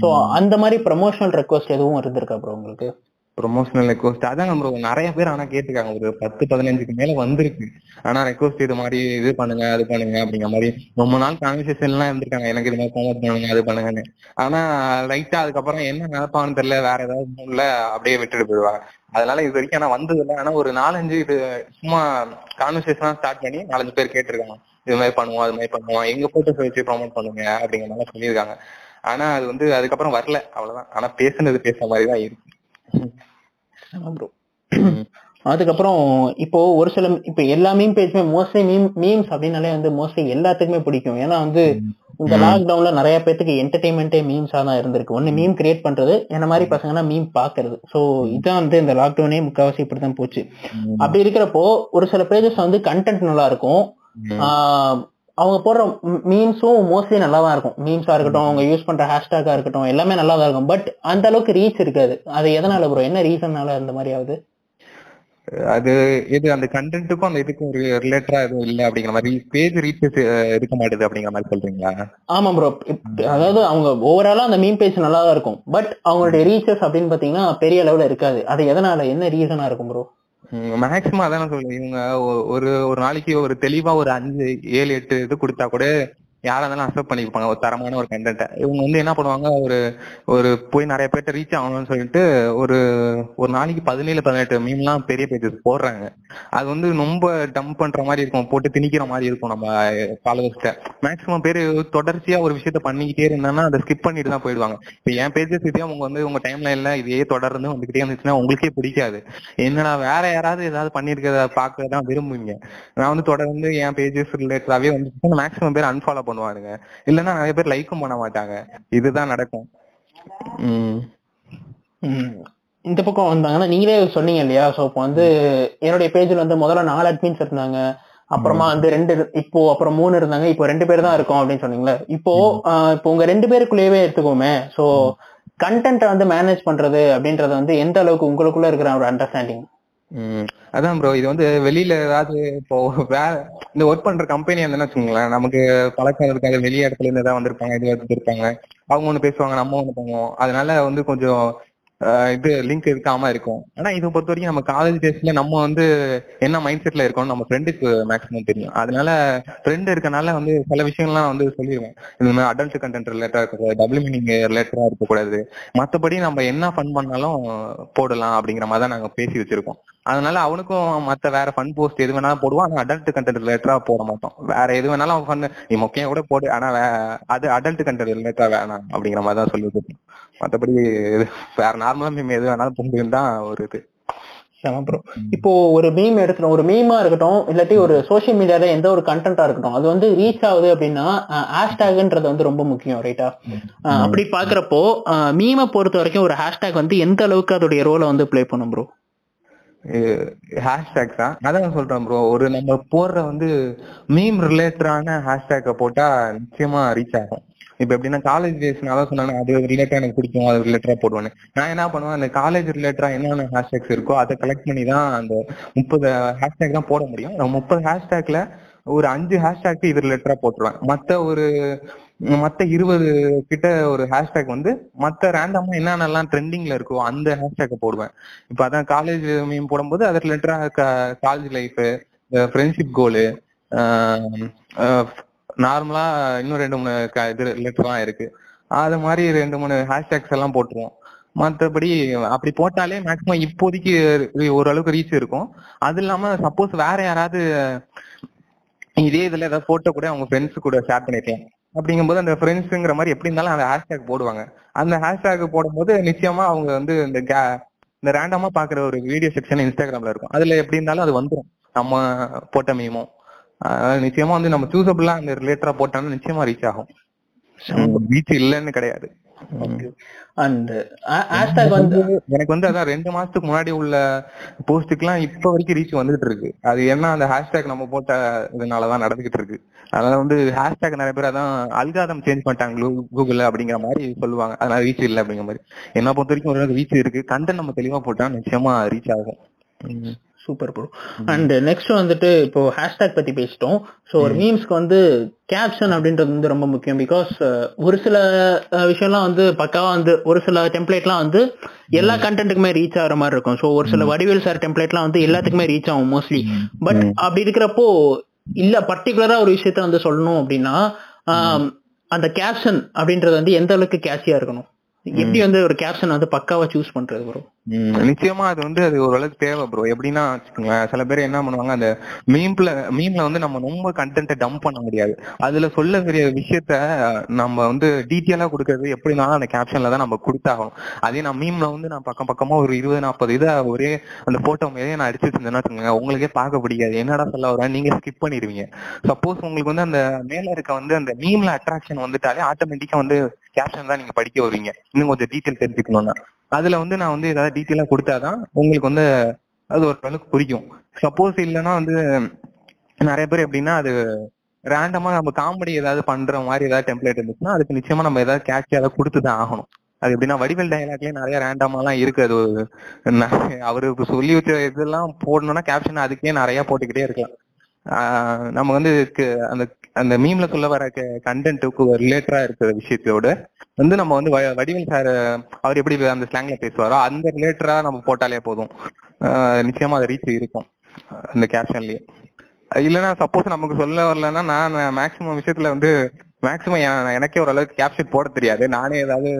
ஸோ அந்த மாதிரி ப்ரமோஷனல் ரெக்வஸ்ட் எதுவும் இருந்திருக்கா ப்ரோ உங்களுக்கு? ப்ரொமோஷனல் ரெக்வஸ்ட் அதான் ப்ரோ நிறைய பேர் ஆனா கேட்டிருக்காங்க ஒரு பத்து பதினஞ்சுக்கு மேல வந்திருக்கு. ஆனா ரெக்வஸ்ட் இது மாதிரி இது பண்ணுங்க அது பண்ணுங்க அப்படிங்கிற மாதிரி ரொம்ப நாள் கான்வர்சேஷன் எல்லாம் இருந்திருக்காங்க. எனக்கு இது மாதிரி ப்ரோமோட் பண்ணுங்க அது பண்ணுங்கன்னு. ஆனா லைட்டா அதுக்கப்புறம் என்ன நினைப்பான்னு தெரியல. வேற ஏதாவது மூணுல அப்படியே விட்டுட்டு போயிடுவாங்க. அதனால இது வரைக்கும் ஆனா வந்தது இல்லை. ஆனா ஒரு நாலஞ்சு இது சும்மா கான்வர்சேஷன் ஸ்டார்ட் பண்ணி நாலஞ்சு பேர் கேட்டிருக்காங்க. இது மாதிரி பண்ணுவோம் அது மாதிரி பண்ணுவோம். எங்க போட்டோஸ் வச்சு ப்ரோமோட் பண்ணுங்க அப்படிங்கிற மாதிரி சொல்லியிருக்காங்க. ஆனா அது வந்து அதுக்கப்புறம் வரல. அவ்வளவுதான். ஆனா பேசுனது பேசுற மாதிரி தான் இருக்கு. ப்ரோ அதுக்கப்புறம் இப்போ ஒரு சில இப்போ எல்லா மீம் பேஜுமே மோஸ்ட்லி மீம் மீம்ஸ் அப்படின்னாலே வந்து மோஸ்ட்லி எல்லாத்துக்குமே பிடிக்கும். ஏன்னா வந்து இந்த லாக்டவுன்ல நிறைய பேத்துக்கு என்டர்டைன்மெண்ட்டே மீம்ஸா தான் இருந்திருக்கு. ஒன்னு மீம் கிரியேட் பண்றது என்ன மாதிரி பசங்கன்னா மீம் பாக்குறது. ஸோ இதான் வந்து இந்த லாக்டவுனே முக்காவாசி இப்படிதான் போச்சு. அப்படி இருக்கிறப்போ ஒரு சில பேஜஸ் வந்து கண்டென்ட் நல்லா இருக்கும். அவங்க போடுற மீம்ஸும் மோஸ்ட்லி நல்லா தான் இருக்கும். மீம்ஸா இருக்கட்டும் அவங்க யூஸ் பண்ற ஹேஷ்டாகா இருக்கட்டும் எல்லாமே நல்லா தான் இருக்கும். பட் அந்த அளவுக்கு ரீச் இருக்காது. அது எதனால ப்ரோ என்ன ரீசன்னால அந்த மாதிரி ஆகுது? அது இது அந்த கண்டென்ட்டுக்கும் அந்த இதுக்கும் ரிலேட்டடா எதுவும் இல்ல அப்படிங்கிற மாதிரி பேஜ் ரீச் இருக்க மாட்டேது அப்படிங்கிற மாதிரி சொல்றீங்களா? ஆமா ப்ரோ அதாவது அவங்க ஓவராலா அந்த மீம் பேஜ் நல்லா தான் இருக்கும். பட் அவங்களுடைய ரீச்சஸ் அப்படின்னு பாத்தீங்கன்னா பெரிய அளவுல இருக்காது. அது எதனால என்ன ரீசனா இருக்கும் ப்ரோ மேக்சிமம் அதான நான் சொல்றேன் இவங்க ஒரு ஒரு நாளைக்கு ஒரு தெளிவா ஒரு அஞ்சு ஏழு எட்டு இது கொடுத்தா கூட யாரா இருந்தாலும் அக்செப்ட் பண்ணிப்பாங்க ஒரு தரமான ஒரு கண்டென்ட்டை இவங்க வந்து என்ன பண்ணுவாங்க ஒரு ஒரு போய் நிறைய பேர்ட்ட ரீச் ஆகணும்னு சொல்லிட்டு ஒரு ஒரு நாளைக்கு பதினேழு பதினெட்டு மீம்லாம் பெரிய பேஜஸ் போடுறாங்க. அது வந்து ரொம்ப டம்ப் பண்ற மாதிரி இருக்கும் போட்டு திணிக்கிற மாதிரி இருக்கும் நம்ம ஃபாலோவர்ஸ்ட மேக்ஸிமம் பேர் தொடர்ச்சியா ஒரு விஷயத்த பண்ணிக்கிட்டே இருந்தாங்கன்னா அதை ஸ்கிப் பண்ணிட்டு தான் போயிடுவாங்க. இப்போ என் பேஜஸ் இதே அவங்க வந்து உங்க டைம்ல இல்ல இதே தொடர்ந்து வந்துகிட்டே இருந்துச்சுன்னா உங்களுக்கே பிடிக்காது. என்னடா வேற யாராவது ஏதாவது பண்ணிருக்கிறத பார்க்க தான் விரும்புவீங்க. நான் வந்து தொடர்ந்து என் பேஜஸ் ரிலேட்டடாவே வந்து மேக்ஸிமம் பேர் அன்ஃபாலோ பண்ணுவாருங்க இல்லைன்னா நிறைய பேர் லைக்கும் பண்ண மாட்டாங்க. இதுதான் நடக்கும். இந்த பக்கம் வந்தாங்கன்னா நீங்களே சொன்னீங்க இல்லையா? சோ இப்போ வந்து என்னுடைய பேஜ்ல வந்து முதல்ல நாலு அட்மின்ஸ் இருந்தாங்க. அப்புறமா வந்து ரெண்டு இப்போ அப்புறம் மூணு இருந்தாங்க. இப்போ ரெண்டு பேர் தான் இருக்கோம் அப்படின்னு சொன்னீங்களே? இப்போ இப்போ உங்க ரெண்டு பேருக்குள்ளேயே எடுத்துக்கோமே. சோ கண்டென்ட்டை வந்து மேனேஜ் பண்றது அப்படின்றது வந்து எந்த அளவுக்கு உங்களுக்குள்ள இருக்கிற ஒரு அண்டர்ஸ்டாண்டிங் அதான் ப்ரோ இது வந்து வெளியில ஏதாவது இப்போ வேற இந்த ஒர்க் பண்ற கம்பெனி இருந்தேன்னு வச்சுக்கோங்களேன் நமக்கு பழக்கம் இருக்காது வெளிய இடத்துல இருந்து ஏதாவது வந்திருப்பாங்க இது வந்திருப்பாங்க. அவங்க ஒண்ணு பேசுவாங்க நம்ம ஒண்ணு பண்ணுவோம். அதனால வந்து கொஞ்சம் இது லிங்க் இருக்காம இருக்கும். ஆனா இதை பொறுத்த வரைக்கும் நம்ம காலேஜ் டேஸ்ல நம்ம வந்து என்ன மைண்ட் செட்ல இருக்கோம் நம்ம ஃப்ரெண்டுக்கு மேக்ஸிமம் தெரியும். அதனால ஃப்ரெண்ட் இருக்கனால வந்து சில விஷயங்கள்லாம் வந்து சொல்லிடுவேன் இந்த மாதிரி அடல்ட் கண்டென்ட் ரிலேட்டடா இருக்கக்கூடாது டபுள் மீனிங் ரிலேட்டடா இருக்கக்கூடாது. மத்தபடி நம்ம என்ன ஃபன் பண்ணாலும் போடலாம் அப்படிங்கிற மாதிரி தான் நாங்க பேசி வச்சிருக்கோம். அதனால அவனுக்கும் மத்த வேற ஃபன் போஸ்ட் எது வேணாலும் போடுவான். ஆனா அடல்ட் கண்டென்ட் ரிலேட்டடா போட மாட்டோம் வேற எது வேணாலும் அவன் ஃபன் நீ மொக்கையா கூட போடு. ஆனா அது அடல்ட் கண்டென்ட் ரிலேட்டடா வேணாம் அப்படிங்கிற மாதிரி தான் சொல்லி மத்தபடி வேற நார்மலா மீம் எது வேணாலும் போடுன்னு தான் ஒரு இது. ப்ரோ இப்போ ஒரு மீம் எடுக்கணும். ஒரு மீமா இருக்கட்டும் இல்லாட்டி ஒரு சோஷியல் மீடியால எந்த ஒரு கண்டென்ட்டா இருக்கட்டும் அது வந்து ரீச் ஆகுது அப்படின்னா ஹேஷ்டேக்ன்றது வந்து ரொம்ப முக்கியம் ரைட்டா அப்படி பாக்குறப்போ மீமை பொறுத்த வரைக்கும் ஒரு ஹேஷ்டேக் வந்து எந்த அளவுக்கு அதோடைய ரோலை வந்து ப்ளே பண்ணும் ப்ரோ ஹேஷ்டேக் தான். அதான் சொல்றேன் ப்ரோ ஒரு நம்ம போடுற வந்து மீம் ரிலேட்டடான ஹேஷ்டேக்கை போட்டா நிச்சயமா ரீச் ஆகும். இப்ப எப்படின்னா காலேஜ் டேஸ் நான் அது ரிலேட்டா எனக்கு பிடிக்கும் அது ரிலேட்டடா போடுவேன் நான் என்ன பண்ணுவேன் அந்த காலேஜ் ரிலேட்டடா என்னென்ன ஹேஷ்டேக்ஸ் இருக்கோ அதை கலெக்ட் பண்ணி தான் அந்த முப்பது ஹேஷ்டேக் தான் போட முடியும். முப்பது ஹேஷ்டேக்ல ஒரு அஞ்சு ஹேஷ்டேக் இது ரிலேட்டடா போட்டுருவேன். மத்த ஒரு மத்த இருபது கிட்ட ஒரு ஹேஷ்டேக் வந்து மத்த ரேண்டமா என்னென்னலாம் ட்ரெண்டிங்ல இருக்கோ அந்த ஹேஷ்டேக் போடுவேன். இப்ப அதான் காலேஜ் மீம் போடும்போது அது ரிலேட்டடா காலேஜ் லைஃப் ஃப்ரெண்ட்ஷிப் கோலு நார்மலா இன்னும் ரெண்டு மூணு இது ரிலேட்டடா இருக்கு. அது மாதிரி ரெண்டு மூணு ஹேஷ்டேக்ஸ் எல்லாம் போட்டுருவோம். மற்றபடி அப்படி போட்டாலே மேக்ஸிமம் இப்போதைக்கு ஓரளவுக்கு ரீச் இருக்கும். அது இல்லாம சப்போஸ் வேற யாராவது இதே இதுல ஏதாவது போட்டோ கூட அவங்க ஃப்ரெண்ட்ஸ் கூட ஷேர் பண்ணிருக்கலாம். அப்படிங்கும்போது அந்த ஃப்ரெண்ட்ஸுங்கிற மாதிரி எப்படி இருந்தாலும் அந்த ஹேஷ்டேக் போடுவாங்க. அந்த ஹேஷ்டேக் போடும்போது நிச்சயமா அவங்க வந்து இந்த கே இந்த ரேண்டமா பாக்குற ஒரு வீடியோ செக்ஷன் இன்ஸ்டாகிராம்ல இருக்கும். அதுல எப்படி இருந்தாலும் அது வந்துடும் நம்ம போட்ட மீமும் நிச்சயமா வந்து நம்ம சூசபிளா அந்த ரிலேட்டடா போட்டோம்னா நிச்சயமா ரீச் ஆகும். ரீச் இல்லைன்னு கிடையாது. எனக்கு வந்து அதான் ரெண்டு மாசத்துக்கு முன்னாடி உள்ள போஸ்டுக்குலாம் இப்ப வரைக்கும் ரீச் வந்துகிட்டு இருக்கு. அது என்ன அந்த ஹேஷ்டேக் நம்ம போட்ட இதனாலதான் நடந்துகிட்டு இருக்கு. அதனால வந்து ஹேஷ்டேக் நிறைய பேர் அதான் அல்காதம் சேஞ்ச் பண்ணிட்டாங்க கூகுள் அப்படிங்கிற மாதிரி சொல்லுவாங்க. அதனால ரீச் இல்லை அப்படிங்கிற மாதிரி. என்ன பொறுத்த வரைக்கும் ஒரு ரீச் இருக்கு. கண்டென்ட் நம்ம தெளிவா போட்டா நிச்சயமா ரீச் ஆகும். சூப்பர் ப்ரோ அண்ட் நெக்ஸ்ட் வந்துட்டு இப்போ ஹேஷ்டேக் பத்தி பேசிட்டோம். ஸோ ஒரு மீம்ஸ்க்கு வந்து கேப்ஷன் அப்படின்றது வந்து ரொம்ப முக்கியம் பிகாஸ் ஒரு சில விஷயம்லாம் வந்து பக்காவா வந்து ஒரு சில டெம்ப்ளேட்லாம் வந்து எல்லா கண்டென்ட்டுக்குமே ரீச் ஆகிற மாதிரி இருக்கும். ஸோ ஒரு சில வடிவேல் சார் டெம்ப்ளேட்லாம் வந்து எல்லாத்துக்குமே ரீச் ஆகும் மோஸ்ட்லி பட் அப்படி இருக்கிறப்போ இல்ல பர்டிகுலரா ஒரு விஷயத்த வந்து சொல்லணும் அப்படின்னா அந்த கேப்ஷன் அப்படின்றது வந்து எந்த அளவுக்கு கேட்சியா இருக்கணும்? எப்படி வந்து ஒரு கேப்ஷன் வந்து பக்காவா சூஸ் பண்றது ப்ரோ நிச்சயமா அது வந்து அது ஓரளவுக்கு தேவை ப்ரோ எப்படின்னா சில பேர் என்ன பண்ணுவாங்க அந்த மீம்ல மீம்ல வந்து நம்ம ரொம்ப கண்டென்ட்டை டம்ப் பண்ண முடியாது. அதுல சொல்ல வேண்டிய விஷயத்த நம்ம வந்து டீட்டெயிலா கொடுக்கறது எப்படினாலும் அந்த கேப்ஷன்ல தான் நம்ம கொடுத்தாகணும். அதே நான் மீம்ல வந்து நான் பக்கம் பக்கமா ஒரு இருபது நாற்பது இதை ஒரே அந்த போட்டோ மேலே நான் அடிச்சு வச்சிருந்தேன்னா வச்சுக்கோங்க உங்களுக்கே பார்க்க பிடிக்காது. என்னடா சொல்ல வரேன் நீங்க ஸ்கிப் பண்ணிடுவீங்க. சப்போஸ் உங்களுக்கு வந்து அந்த மேல இருக்க வந்து அந்த மீம்ல அட்ராக்ஷன் வந்துட்டாலே ஆட்டோமேட்டிக்கா வந்து கேப்ஷன் தான் நீங்க படிக்க வருவீங்க. இன்னும் கொஞ்சம் டீட்டெயில் தெரிஞ்சுக்கணும்னா. அதுல வந்து நான் வந்து ஏதாவது டீட்டெயிலா கொடுத்தாதான் உங்களுக்கு வந்து அது ஒரு அளவுக்கு புரியும். சப்போஸ் இல்லைன்னா வந்து நிறைய பேர் எப்படின்னா அது ரேண்டமா நம்ம காமெடி ஏதாவது பண்ற மாதிரி ஏதாவது டெம்ப்ளேட் இருந்துச்சுன்னா அதுக்கு நிச்சயமா நம்ம ஏதாவது கேட்ச் ஏதாவது கொடுத்துதான் ஆகணும். அது எப்படின்னா வடிவேல் டயலாக்லயே நிறைய ரேண்டமாலாம் இருக்கு. அது அவரு சொல்லி வச்ச இதெல்லாம் போடணும்னா கேப்ஷன் அதுக்கே நிறைய போட்டுக்கிட்டே இருக்கலாம். நம்ம வந்து இதுக்கு அந்த அந்த மீம்ல சொல்ல வர கண்டென்ட்டுக்கு ரிலேட்டடா இருக்கிற விஷயத்தோட வந்து நம்ம வந்து வ- வடிவேல் சார் அவர் எப்படி அந்த ஸ்லாங்ல பேசுவாரோ அந்த ரிலேட்டடா நம்ம போட்டாலே போதும். ஆஹ் நிச்சயமா அது ரீச் இருக்கும் அந்த கேப்ஷன்லயே இல்லைன்னா சப்போஸ் நமக்கு சொல்ல வரலன்னா நான் மேக்சிமம் விஷயத்துல வந்து மேக்ஸிமம் எனக்கே ஓரளவுக்கு கேப்ஷன் போட தெரியாது. நானே ஏதாவது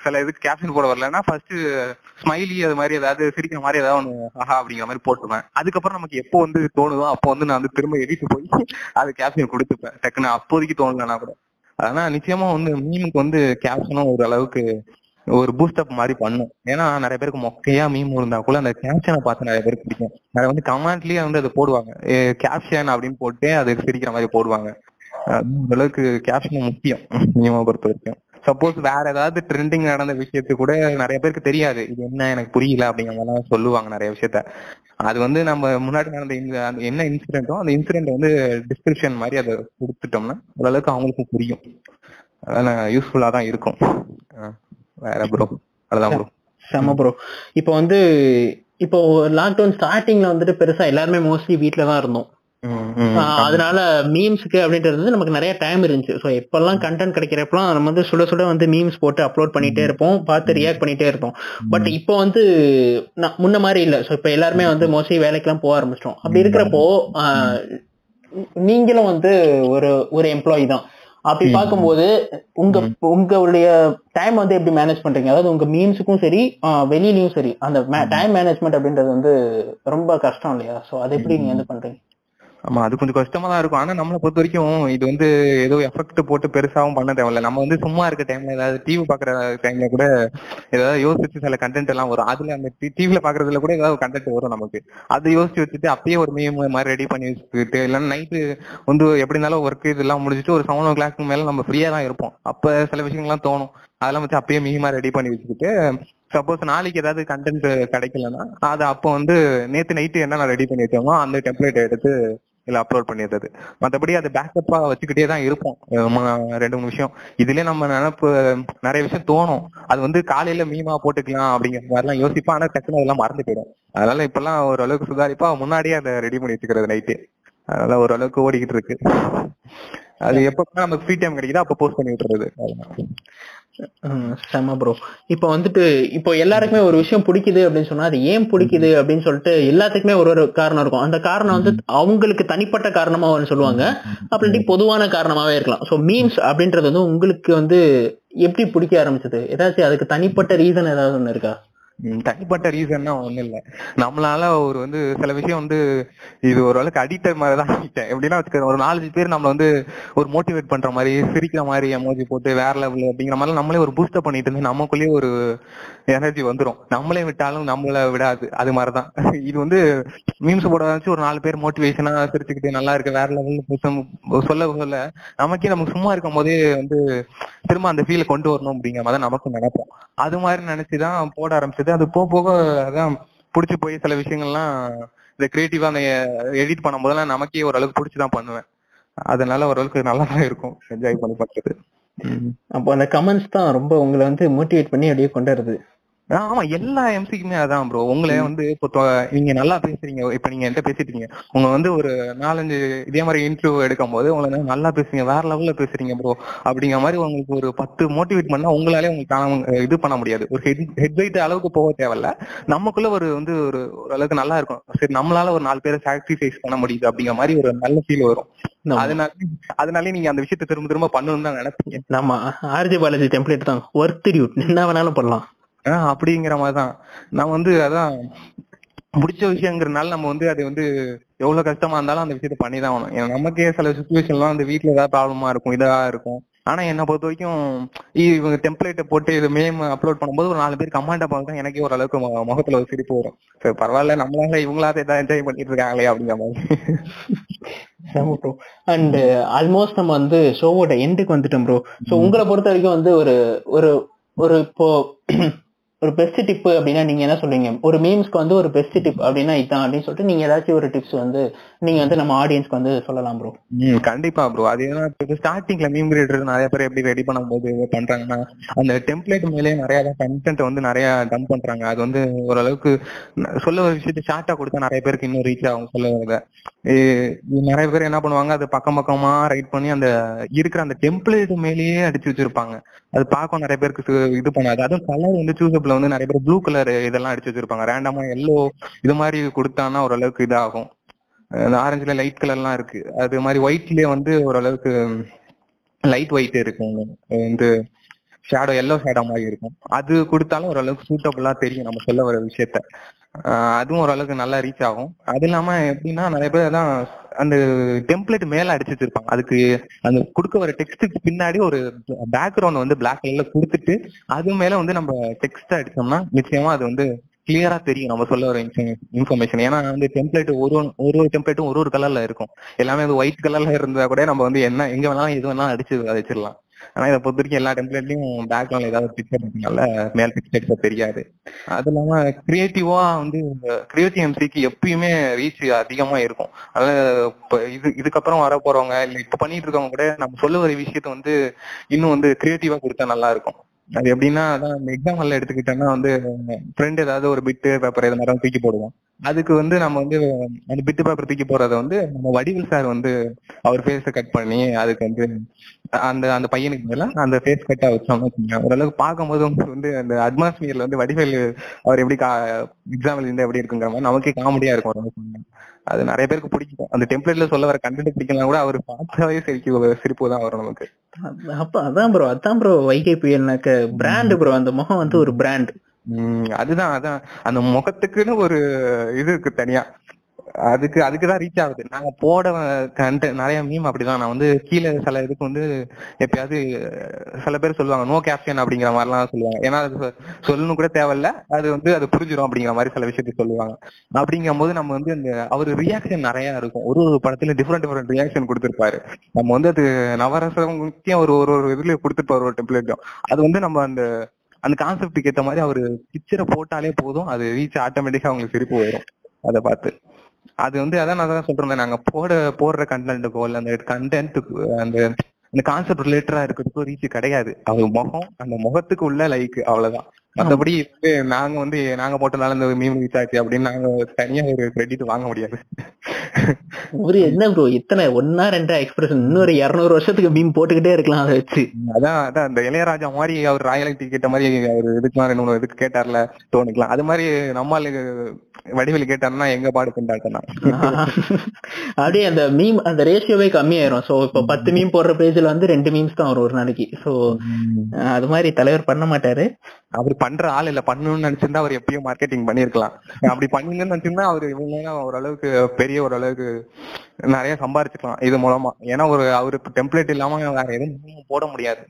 சில இதுக்கு கேப்ஷன் போட வரலன்னா ஃபர்ஸ்ட் ஸ்மைலி அது மாதிரி ஏதாவது சிரிக்கிற மாதிரி ஏதாவது ஒன்று ஆஹா அப்படிங்கிற மாதிரி போட்டுருவேன். அதுக்கப்புறம் நமக்கு எப்போ வந்து தோணுதோ அப்போ வந்து நான் வந்து திரும்ப எடிட்டு போய் அது கேப்ஷன் கொடுத்துப்பேன். டக்குன்னு அப்போதைக்கு தோணலன்னா கூட. ஆனா நிச்சயமா வந்து மீமுக்கு வந்து கேப்ஷனும் ஒரு அளவுக்கு ஒரு பூஸ்டப் மாதிரி பண்ணும். ஏன்னா நிறைய பேருக்கு மொக்கையா மீம் இருந்தா கூட அந்த கேப்ஷனை பார்த்து நிறைய பேருக்கு பிடிக்கும். நிறைய வந்து கமெண்ட்லயே வந்து அதை போடுவாங்க. கேப்ஷன் அப்படின்னு போட்டு அது சிரிக்கிற மாதிரி போடுவாங்க. அந்த அளவுக்கு கேப்ஷன் முக்கியம் மீமை பொறுத்த வரைக்கும். சப்போஸ் வேற ஏதாவது ட்ரெண்டிங் நடந்த விஷயத்து கூட நிறைய பேருக்கு தெரியாது. இது என்ன எனக்கு புரியல அப்படிங்கிற மாதிரிலாம் சொல்லுவாங்க நிறைய விஷயத்த. அது வந்து நம்ம முன்னாடி நடந்த அந்த என்ன இன்சிடென்ட்டோ அந்த இன்சிடென்ட் வந்து டிஸ்கிரிப்ஷன் மாதிரி அதை கொடுத்துட்டோம்னா ஓரளவுக்கு அவங்களுக்கும் புரியும். அதனால யூஸ்ஃபுல்லா தான் இருக்கும். ஆ. வேற ப்ரோ அதுதான் ப்ரோ செம ப்ரோ இப்போ வந்து இப்போ லாக்டவுன் ஸ்டார்டிங்ல வந்துட்டு பெருசா எல்லாருமே மோஸ்ட்லி வீட்ல தான் இருந்தோம். அதனால மீம்ஸ்க்கு அப்படின்றது நமக்கு நிறைய டைம் இருந்துச்சு. ஸோ எப்பெல்லாம் கண்டென்ட் கிடைக்கிறப்பெல்லாம் நம்ம வந்து சுட சுட வந்து மீம்ஸ் போட்டு அப்லோட் பண்ணிட்டே இருப்போம். பார்த்து ரியாக்ட் பண்ணிட்டே இருப்போம். பட் இப்போ வந்து முன்ன மாதிரி இல்லை. ஸோ இப்போ எல்லாருமே வந்து மோஸ்ட்லி வேலைக்கெல்லாம் போக ஆரம்பிச்சிட்டோம். அப்படி இருக்கிறப்போ நீங்களும் வந்து ஒரு ஒரு எம்ப்ளாயி தான். அப்படி. பார்க்கும்போது உங்க உங்களுடைய டைம் வந்து எப்படி மேனேஜ் பண்றீங்க? அதாவது உங்க மீம்ஸுக்கும் சரி வெளியிலயும் சரி அந்த டைம் மேனேஜ்மெண்ட் அப்படின்றது வந்து ரொம்ப கஷ்டம் இல்லையா? ஸோ அதை எப்படி நீங்க வந்து பண்றீங்க? ஆமா அது கொஞ்சம் கஷ்டமா தான் இருக்கும். ஆனா நம்மளை பொறுத்த வரைக்கும் இது வந்து ஏதோ எஃபெக்ட் போட்டு பெருசாவும் பண்ண தேவையில்ல. நம்ம வந்து சும்மா இருக்க டைம்ல ஏதாவது டிவி பாக்குற டைம்ல கூட ஏதாவது யோசிச்சு சில கண்டென்ட் எல்லாம் வரும். அதுல அந்த டிவில பாக்குறதுல கூட ஏதாவது கண்டென்ட் வரும் நமக்கு. அதை யோசிச்சு வச்சுட்டு அப்பயே ஒரு மீம் மாதிரி ரெடி பண்ணி வச்சுக்கிட்டு இல்லைன்னா நைட்டு வந்து எப்படி இருந்தாலும் ஒர்க் இதெல்லாம் முடிச்சுட்டு ஒரு செவன் ஓ கிளாக் மேல நம்ம ஃப்ரீயா தான் இருப்போம். அப்ப சில விஷயங்கள்லாம் தோணும். அதெல்லாம் வச்சு அப்பயே மீமா ரெடி பண்ணி வச்சுக்கிட்டு சப்போஸ் நாளைக்கு ஏதாவது கண்டென்ட் கிடைக்கலன்னா அதை அப்போ வந்து நேத்து நைட்டு என்ன நான் ரெடி பண்ணி வச்சோமோ அந்த டெம்ப்ளேட் எடுத்து இதுல அப்லோட் பண்ணிடுறது. மத்தபடி அது பேக்கப்பா வச்சுக்கிட்டே தான் இருப்போம். ரெண்டு மூணு விஷயம். இதுலயே நம்ம நினைப்பு நிறைய விஷயம் தோணும். அது வந்து காலையில மீமா போட்டுக்கலாம் அப்படிங்கிற மாதிரிலாம் யோசிப்போம். ஆனா டக்குனு அதெல்லாம் மறந்து போயிடும். அதனால இப்பெல்லாம் ஓரளவுக்கு சுதாரிப்பா முன்னாடியே அதை ரெடி பண்ணி வச்சுக்கிறது நைட்டு அதனால ஓரளவுக்கு ஓடிக்கிட்டு இருக்கு. அது எப்ப நமக்கு ஃப்ரீ டைம் கிடைக்குதோ அப்ப போஸ்ட் பண்ணி விட்டுறது. செம ப்ரோ இப்போ வந்துட்டு இப்போ எல்லாருக்குமே ஒரு விஷயம் பிடிக்குது அப்படின்னு சொன்னா அது ஏன் பிடிக்குது அப்படின்னு சொல்லிட்டு எல்லாத்துக்குமே ஒரு ஒரு காரணம் இருக்கும். அந்த காரணம் வந்து அவங்களுக்கு தனிப்பட்ட காரணமா ஒன்று சொல்லுவாங்க. அப்படி பொதுவான காரணமாவே இருக்கலாம். ஸோ மீம்ஸ் அப்படின்றது வந்து உங்களுக்கு வந்து எப்படி பிடிக்க ஆரம்பிச்சது? ஏதாச்சும் அதுக்கு தனிப்பட்ட ரீசன் ஏதாவது ஒன்று இருக்கா? தனிப்பட்ட ரீசன்னா ஒண்ணும் இல்ல. நம்மளால ஒரு வந்து சில விஷயம் வந்து இது ஓரளவுக்கு அடிக்டர் மாதிரி தான் ஆகிட்டேன் எப்படின்னா வச்சுக்க ஒரு நாலஞ்சு பேர் நம்மள வந்து ஒரு மோட்டிவேட் பண்ற மாதிரி சிரிக்கிற மாதிரி எமோஜி போட்டு வேற லெவல் அப்படிங்கிற மாதிரி நம்மளே ஒரு பூஸ்டப் பண்ணிட்டு இருந்து நமக்குள்ளேயே ஒரு எனர்ஜி வந்துரும். நம்மளே விட்டாலும் நம்மள விடாது. அது மாதிரிதான். இது வந்து மீம்ஸ் போட வச்சு ஒரு நாலு பேர் மோட்டிவேஷனா சிரிச்சுக்கிட்டு நல்லா இருக்கு வேற லெவல்ல சொல்ல சொல்ல நமக்கே நமக்கு சும்மா இருக்கும் போதே வந்து திரும்ப அந்த ஃபீலை கொண்டு வரணும் அப்படிங்கிற மாதிரி நமக்கும் நினைப்போம். அது மாதிரி நினைச்சுதான் போட ஆரம்பிச்சது. அது போக போக அதான் பிடிச்சி போய் சில விஷயங்கள்லாம் இந்த கிரியேட்டிவா அந்த எடிட் பண்ணும் போதெல்லாம் நமக்கே ஓரளவுக்கு பிடிச்சி தான் பண்ணுவேன். அதனால ஓரளவுக்கு நல்லா தான் இருக்கும். என்ஜாய் பண்ணி பண்றது அப்போ அந்த கமெண்ட்ஸ் தான் ரொம்ப உங்களை வந்து மோட்டிவேட் பண்ணி அப்படியே கொண்டு வருது ஆமா எல்லா எம்சிக்குமே அதான் ப்ரோ உங்களை வந்து இப்போ நீங்க நல்லா பேசுறீங்க. இப்ப நீங்க என்கிட்ட பேசிட்டு இருக்கீங்க உங்க வந்து ஒரு நாலஞ்சு இதே மாதிரி இன்டர்வியூ எடுக்கும் போது உங்களை நல்லா பேசுறீங்க வேற லெவல்ல பேசுறீங்க ப்ரோ அப்படிங்கிற மாதிரி உங்களுக்கு ஒரு பத்து மோட்டிவேட் பண்ணா உங்களாலே உங்களுக்கு இது பண்ண முடியாது. ஒரு ஹெட் ஹெட் வெயிட் அளவுக்கு போக தேவையில்ல. நமக்குள்ள ஒரு வந்து ஒரு ஓரளவுக்கு நல்லா இருக்கும். சரி நம்மளால ஒரு நாலு பேரை சாக்ரிஃபைஸ் பண்ண முடியுது அப்படிங்கிற மாதிரி ஒரு நல்ல ஃபீல் வரும். அதனால அதனாலே நீங்க அந்த விஷயத்தை திரும்ப திரும்ப பண்ணணும்னு தான் நினைப்பீங்க. நம்ம ஆர்ஜி பாலாஜி டெம்ப்ளேட் தான். டியூட் என்ன வேணாலும் பண்ணலாம். ஆஹ் அப்படிங்கிற மாதிரிதான். நான் வந்து அதான் முடிச்ச விஷயங்கிறனால நம்ம வந்து அது வந்து எவ்வளவு கஷ்டமா இருந்தாலும் அந்த விஷயத்த பண்ணி தான் ஆகணும். ஏன்னா நமக்கே சில சுச்சுவேஷன்லாம் அந்த வீட்ல ஏதாவது ப்ராப்ளமா இருக்கும் இதா இருக்கும். ஆனா என்னை பொறுத்த வரைக்கும் இவங்க டெம்ப்ளேட்டை போட்டு இது மேம் அப்லோட் பண்ணும்போது ஒரு நாலு பேர் கமெண்ட் பார்த்து எனக்கே ஓரளவுக்கு முகத்துல ஒரு சிரிப்பு வரும். சரி பரவாயில்ல நம்மளால இவங்களாவது ஏதாவது என்ஜாய் பண்ணிட்டு இருக்காங்களே அப்படிங்கிற மாதிரி. ப்ரோ அண்ட் ஆல்மோஸ்ட் நம்ம வந்து ஷோவோட எண்டுக்கு வந்துட்டோம் ப்ரோ ஸோ உங்களை பொறுத்த வரைக்கும் வந்து ஒரு ஒரு ஒரு இப்போ ஒரு பெஸ்ட் டிப் அப்படின்னா நீங்க என்ன சொல்றீங்க? ஒரு மீம்ஸ்க்கு வந்து ஒரு பெஸ்ட் டிப் அப்படின்னா இதான் அப்படின்னு சொல்லிட்டு நீங்க ஏதாச்சும் ஒரு டிப்ஸ் வந்து நீங்க வந்து நம்ம ஆடியன்ஸ்க்கு வந்து சொல்லலாம் ப்ரோ ம் கண்டிப்பா ப்ரோ அது ஏன்னா இப்போ ஸ்டார்டிங்ல மீம் கிரியேட்டர் நிறைய பேர் எப்படி ரெடி பண்ணும்போது பண்றாங்கன்னா அந்த டெம்ப்ளேட் மேலே நிறைய கண்டென்ட் வந்து நிறைய டம்ப் பண்றாங்க. அது வந்து ஓரளவுக்கு சொல்ல ஒரு விஷயத்த ஷார்ட்டா கொடுத்தா நிறைய பேருக்கு இன்னும் ரீச் ஆகும் சொல்ல வரத. நிறைய பேர் என்ன பண்ணுவாங்க அது பக்கம் பக்கமா ரைட் பண்ணி அந்த இருக்கிற அந்த டெம்ப்ளேட் மேலேயே அடிச்சு வச்சிருப்பாங்க. அது பார்க்க நிறைய பேருக்கு இது பண்ணாது. அதுவும் கலர் வந்து சூசப்ல வந்து நிறைய பேர் ப்ளூ கலர் இதெல்லாம் அடிச்சு வச்சிருப்பாங்க. ரேண்டமா எல்லோ இது மாதிரி கொடுத்தான்னா ஓரளவுக்கு இதாகும். அந்த ஆரஞ்சுல லைட் கலர்லாம் இருக்கு. அது மாதிரி ஒயிட்லயே வந்து ஓரளவுக்கு லைட் ஒயிட் இருக்கும். வந்து ஷேடோ எல்லோ ஷேடோ மாதிரி இருக்கும். அது கொடுத்தாலும் ஓரளவுக்கு சூட்டபுளா தெரியும் நம்ம சொல்ல வர விஷயத்த. அதுவும் ஓரளவுக்கு நல்லா ரீச் ஆகும். அது இல்லாம எப்படின்னா நிறைய பேர் தான் அந்த டெம்ப்ளேட் மேல அடிச்சு வச்சிருப்பாங்க அதுக்கு அந்த கொடுக்க வர டெக்ஸ்ட்டுக்கு பின்னாடி ஒரு பேக்ரவுண்ட் வந்து பிளாக் கலர்ல கொடுத்துட்டு அது மேல வந்து நம்ம டெக்ஸ்ட் அடிச்சோம்னா நிச்சயமா அது வந்து கிளியரா தெரியும். நம்ம சொல்ல வர இன்ஃபர்மேஷன் ஏன்னா வந்து டெம்ப்ளேட் ஒரு ஒரு- ஒரு ஒரு டெம்ப்ளேட்டும் ஒரு ஒரு கலர்ல இருக்கும். எல்லாமே வந்து ஒயிட் கலர்ல இருந்தா கூட நம்ம வந்து என்ன எங்க வேணாலும் எது வேணாலும் அடிச்சு வச்சிடலாம். ஆனா இதை பொறுத்த வரைக்கும் எல்லா டெம்ப்ளேட்லயும் பேக்ரவுண்ட்ல ஏதாவது பிக்சர் இருக்கனால மேல் பிக்சர் தெரியாது. அது இல்லாம கிரியேட்டிவா வந்து கிரியேட்டிவ் எம்சிக்கு எப்பயுமே ரீச் அதிகமா இருக்கும். அதாவது இது இதுக்கப்புறம் வர போறவங்க இல்ல இப்ப பண்ணிட்டு இருக்கவங்க கூட நம்ம சொல்ல வர விஷயத்த வந்து இன்னும் வந்து கிரியேட்டிவா கொடுத்தா நல்லா இருக்கும். அது எப்படின்னா அதான் எக்ஸாம் ஹால்ல எடுத்துக்கிட்டோம்னா வந்து ஃப்ரெண்ட் ஏதாவது ஒரு பிட்டு பேப்பர் இது மாதிரி தூக்கி போடுவோம் அதுக்கு வந்து நம்ம வந்து அந்த பிட்டு பேப்பர் தூக்கி போறத வந்து நம்ம வடிவில் சார் வந்து அவர் ஃபேஸ கட் பண்ணி அதுக்கு வந்து அந்த அந்த பையனுக்கு மேல அந்த ஃபேஸ் கட்டா வச்சோம்னு வச்சுக்கோங்க. ஓரளவுக்கு பார்க்கும்போது உங்களுக்கு வந்து அந்த அட்மாஸ்பியர்ல வந்து வடிவேல் அவர் எப்படி எக்ஸாம்பிள் இருந்தா எப்படி இருக்குங்கிற மாதிரி நமக்கே காமெடியா இருக்கும் ஓரளவுக்கு. அது நிறைய பேருக்கு பிடிக்கும். அந்த டெம்ப்ளேட்ல சொல்ல வர கண்டென்ட் பிடிக்கலாம் கூட அவர் பார்த்தாவே சிரிப்பு சிரிப்பு தான் வரும் நமக்கு. அப்ப அதான் ப்ரோ அதான் ப்ரோ வைகை புயல்னாக்க பிராண்ட் ப்ரோ அந்த முகம் வந்து ஒரு பிராண்ட் அதுதான் அதான். அந்த முகத்துக்குன்னு ஒரு இது இருக்கு தனியா. அதுக்கு அதுக்குதான் ரீச் ஆகுது. நாங்க போட கண்ட நிறைய மீம் அப்படிதான். நான் வந்து கீழே சில இதுக்கு வந்து எப்பயாவது சில பேர் சொல்லுவாங்க நோ கேப்ஷன் அப்படிங்கிற மாதிரிலாம் சொல்லுவாங்க. ஏன்னா அது சொல்லணும் கூட தேவையில்ல. அது வந்து அது புரிஞ்சிடும் அப்படிங்கிற மாதிரி சில விஷயத்தை சொல்லுவாங்க. அப்படிங்கும் போது நம்ம வந்து அந்த அவர் ரியாக்ஷன் நிறைய இருக்கும். ஒரு ஒரு படத்துல டிஃப்ரெண்ட் டிஃப்ரெண்ட் ரியாக்ஷன் கொடுத்துருப்பாரு. நம்ம வந்து அது நவரசம் முக்கியம் ஒரு ஒரு ஒரு இதுல கொடுத்துருப்பாரு ஒரு டெம்ப்ளேட்டும் அது வந்து நம்ம அந்த அந்த கான்செப்டுக்கு ஏத்த மாதிரி அவரு பிக்சரை போட்டாலே போதும். அது ரீச் ஆட்டோமேட்டிக்கா அவங்களுக்கு சிரிப்பு வரும். அதை பார்த்து. அது வந்து அதான் நான் தான் சொல்றேன் நாங்க போட போடுற கண்டென்ட்டுக்கோ இல்ல அந்த கண்டென்ட்டுக்கு அந்த அந்த கான்செப்ட் ரிலேட்டடா இருக்கிறதுக்கோ ரீச் கிடையாது. அவர் முகம் அந்த முகத்துக்கு உள்ள லைக் அவ்வளவுதான். மத்தபடி நாங்க வந்து நாங்க போட்டனால இந்த மீம் ரீச் ஆச்சு அப்படின்னு நாங்க தனியா ஒரு கிரெடிட் வாங்க முடியாது. ஒரு என்ன ப்ரோ இத்தனை ஒன்னா ரெண்டா எக்ஸ்பிரஷன் இன்னொரு இருநூறு வருஷத்துக்கு மீம் போட்டுக்கிட்டே இருக்கலாம் அதை வச்சு. அதான் அதான் அந்த இளையராஜா மாதிரி அவர் ராயல்டி கேட்ட மாதிரி அவர் இதுக்கு ரெண்டு மூணு இதுக்கு கேட்டார்ல தோணிக்கலாம். அது மாதிரி நம்மளுக்கு வடிவேலு கேட்டாருன்னா எங்க பாடு கொண்டாட்டனா அப்படியே அந்த மீம் அந்த ரேஷியோவே கம்மியாயிரும். சோ இப்போ பத்து மீம் போடுற பேஜ்ல வந்து ரெண்டு மீம்ஸ் தான் வரும் ஒரு நாளைக்கு. சோ அது மாதிரி தலைவர் பண்ண மாட்டாரு. அவர் பண்ற ஆள் இல்ல. பண்ணணும்னு நினைச்சிருந்தா அவர் எப்பயும் மார்க்கெட்டிங் பண்ணிருக்கலாம். அப்படி பண்ணீங்கன்னு நினைச்சிருந்தா அவர் இவங்க ஓரளவுக்கு பெரிய ஓரளவுக்கு நிறைய சம்பாரிச்சுக்கலாம் இது மூலமா. ஏன்னா ஒரு அவருக்கு டெம்ப்ளேட் இல்லாம வேற எதுவும் போட முடியாது.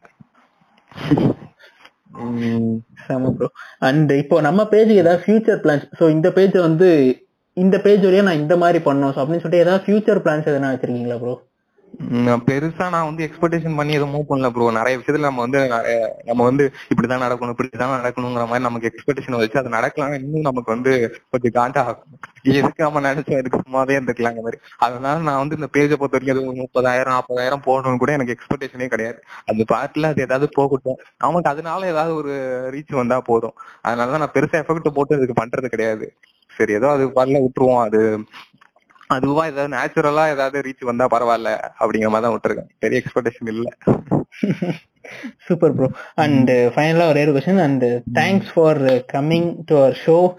செம ப்ரோ அண்ட் இப்போ நம்ம பேஜுக்கு ஏதாவது ஃபியூச்சர் பிளான்ஸ் ஸோ இந்த பேஜ் வந்து இந்த பேஜ் வழியா நான் இந்த மாதிரி பண்ணோம் ஸோ அப்படின்னு சொல்லிட்டு ஏதாவது ஃபியூச்சர் பிளான்ஸ் எதனா வச்சிருக்கீங்களா ப்ரோ பெருசா நான் வந்து எக்ஸ்பெக்டேஷன் பண்ணி எதுவும் மூவ் பண்ணல ப்ரோ நிறைய விஷயத்துல நம்ம வந்து நம்ம வந்து இப்படிதான் நடக்கணும் இப்படிதான் நடக்கணுங்கிற மாதிரி நமக்கு எக்ஸ்பெக்டேஷன் வச்சு அது நடக்கலாம் இன்னும் நமக்கு வந்து கொஞ்சம் காண்டா ஆகும். எதுக்கு நம்ம நினைச்சா எதுக்கு சும்மாவே இருந்துக்கலாம் மாதிரி. அதனால நான் வந்து இந்த பேஜை பொறுத்த வரைக்கும் அது ஒரு முப்பதாயிரம் நாற்பதாயிரம் போடணும்னு கூட எனக்கு எக்ஸ்பெக்டேஷனே கிடையாது. அந்த பாட்டுல அது ஏதாவது போகட்டும். நமக்கு அதனால ஏதாவது ஒரு ரீச் வந்தா போதும். அதனாலதான் நான் பெருசா எஃபெக்ட் போட்டு இதுக்கு பண்றது கிடையாது. சரி ஏதோ அது வரல விட்டுருவோம். அது அதுவா ஏதாவது நேச்சுரலா ஏதாவது ரீச் வந்தா பரவாயில்ல அப்படிங்கிற மாதிரி தான் விட்டுருக்கேன். பெரிய எக்ஸ்பெக்டேஷன் இல்ல. சூப்பர் ப்ரோ அண்ட் ஃபைனலா ஒரே ஒரு question and thanks for coming to our show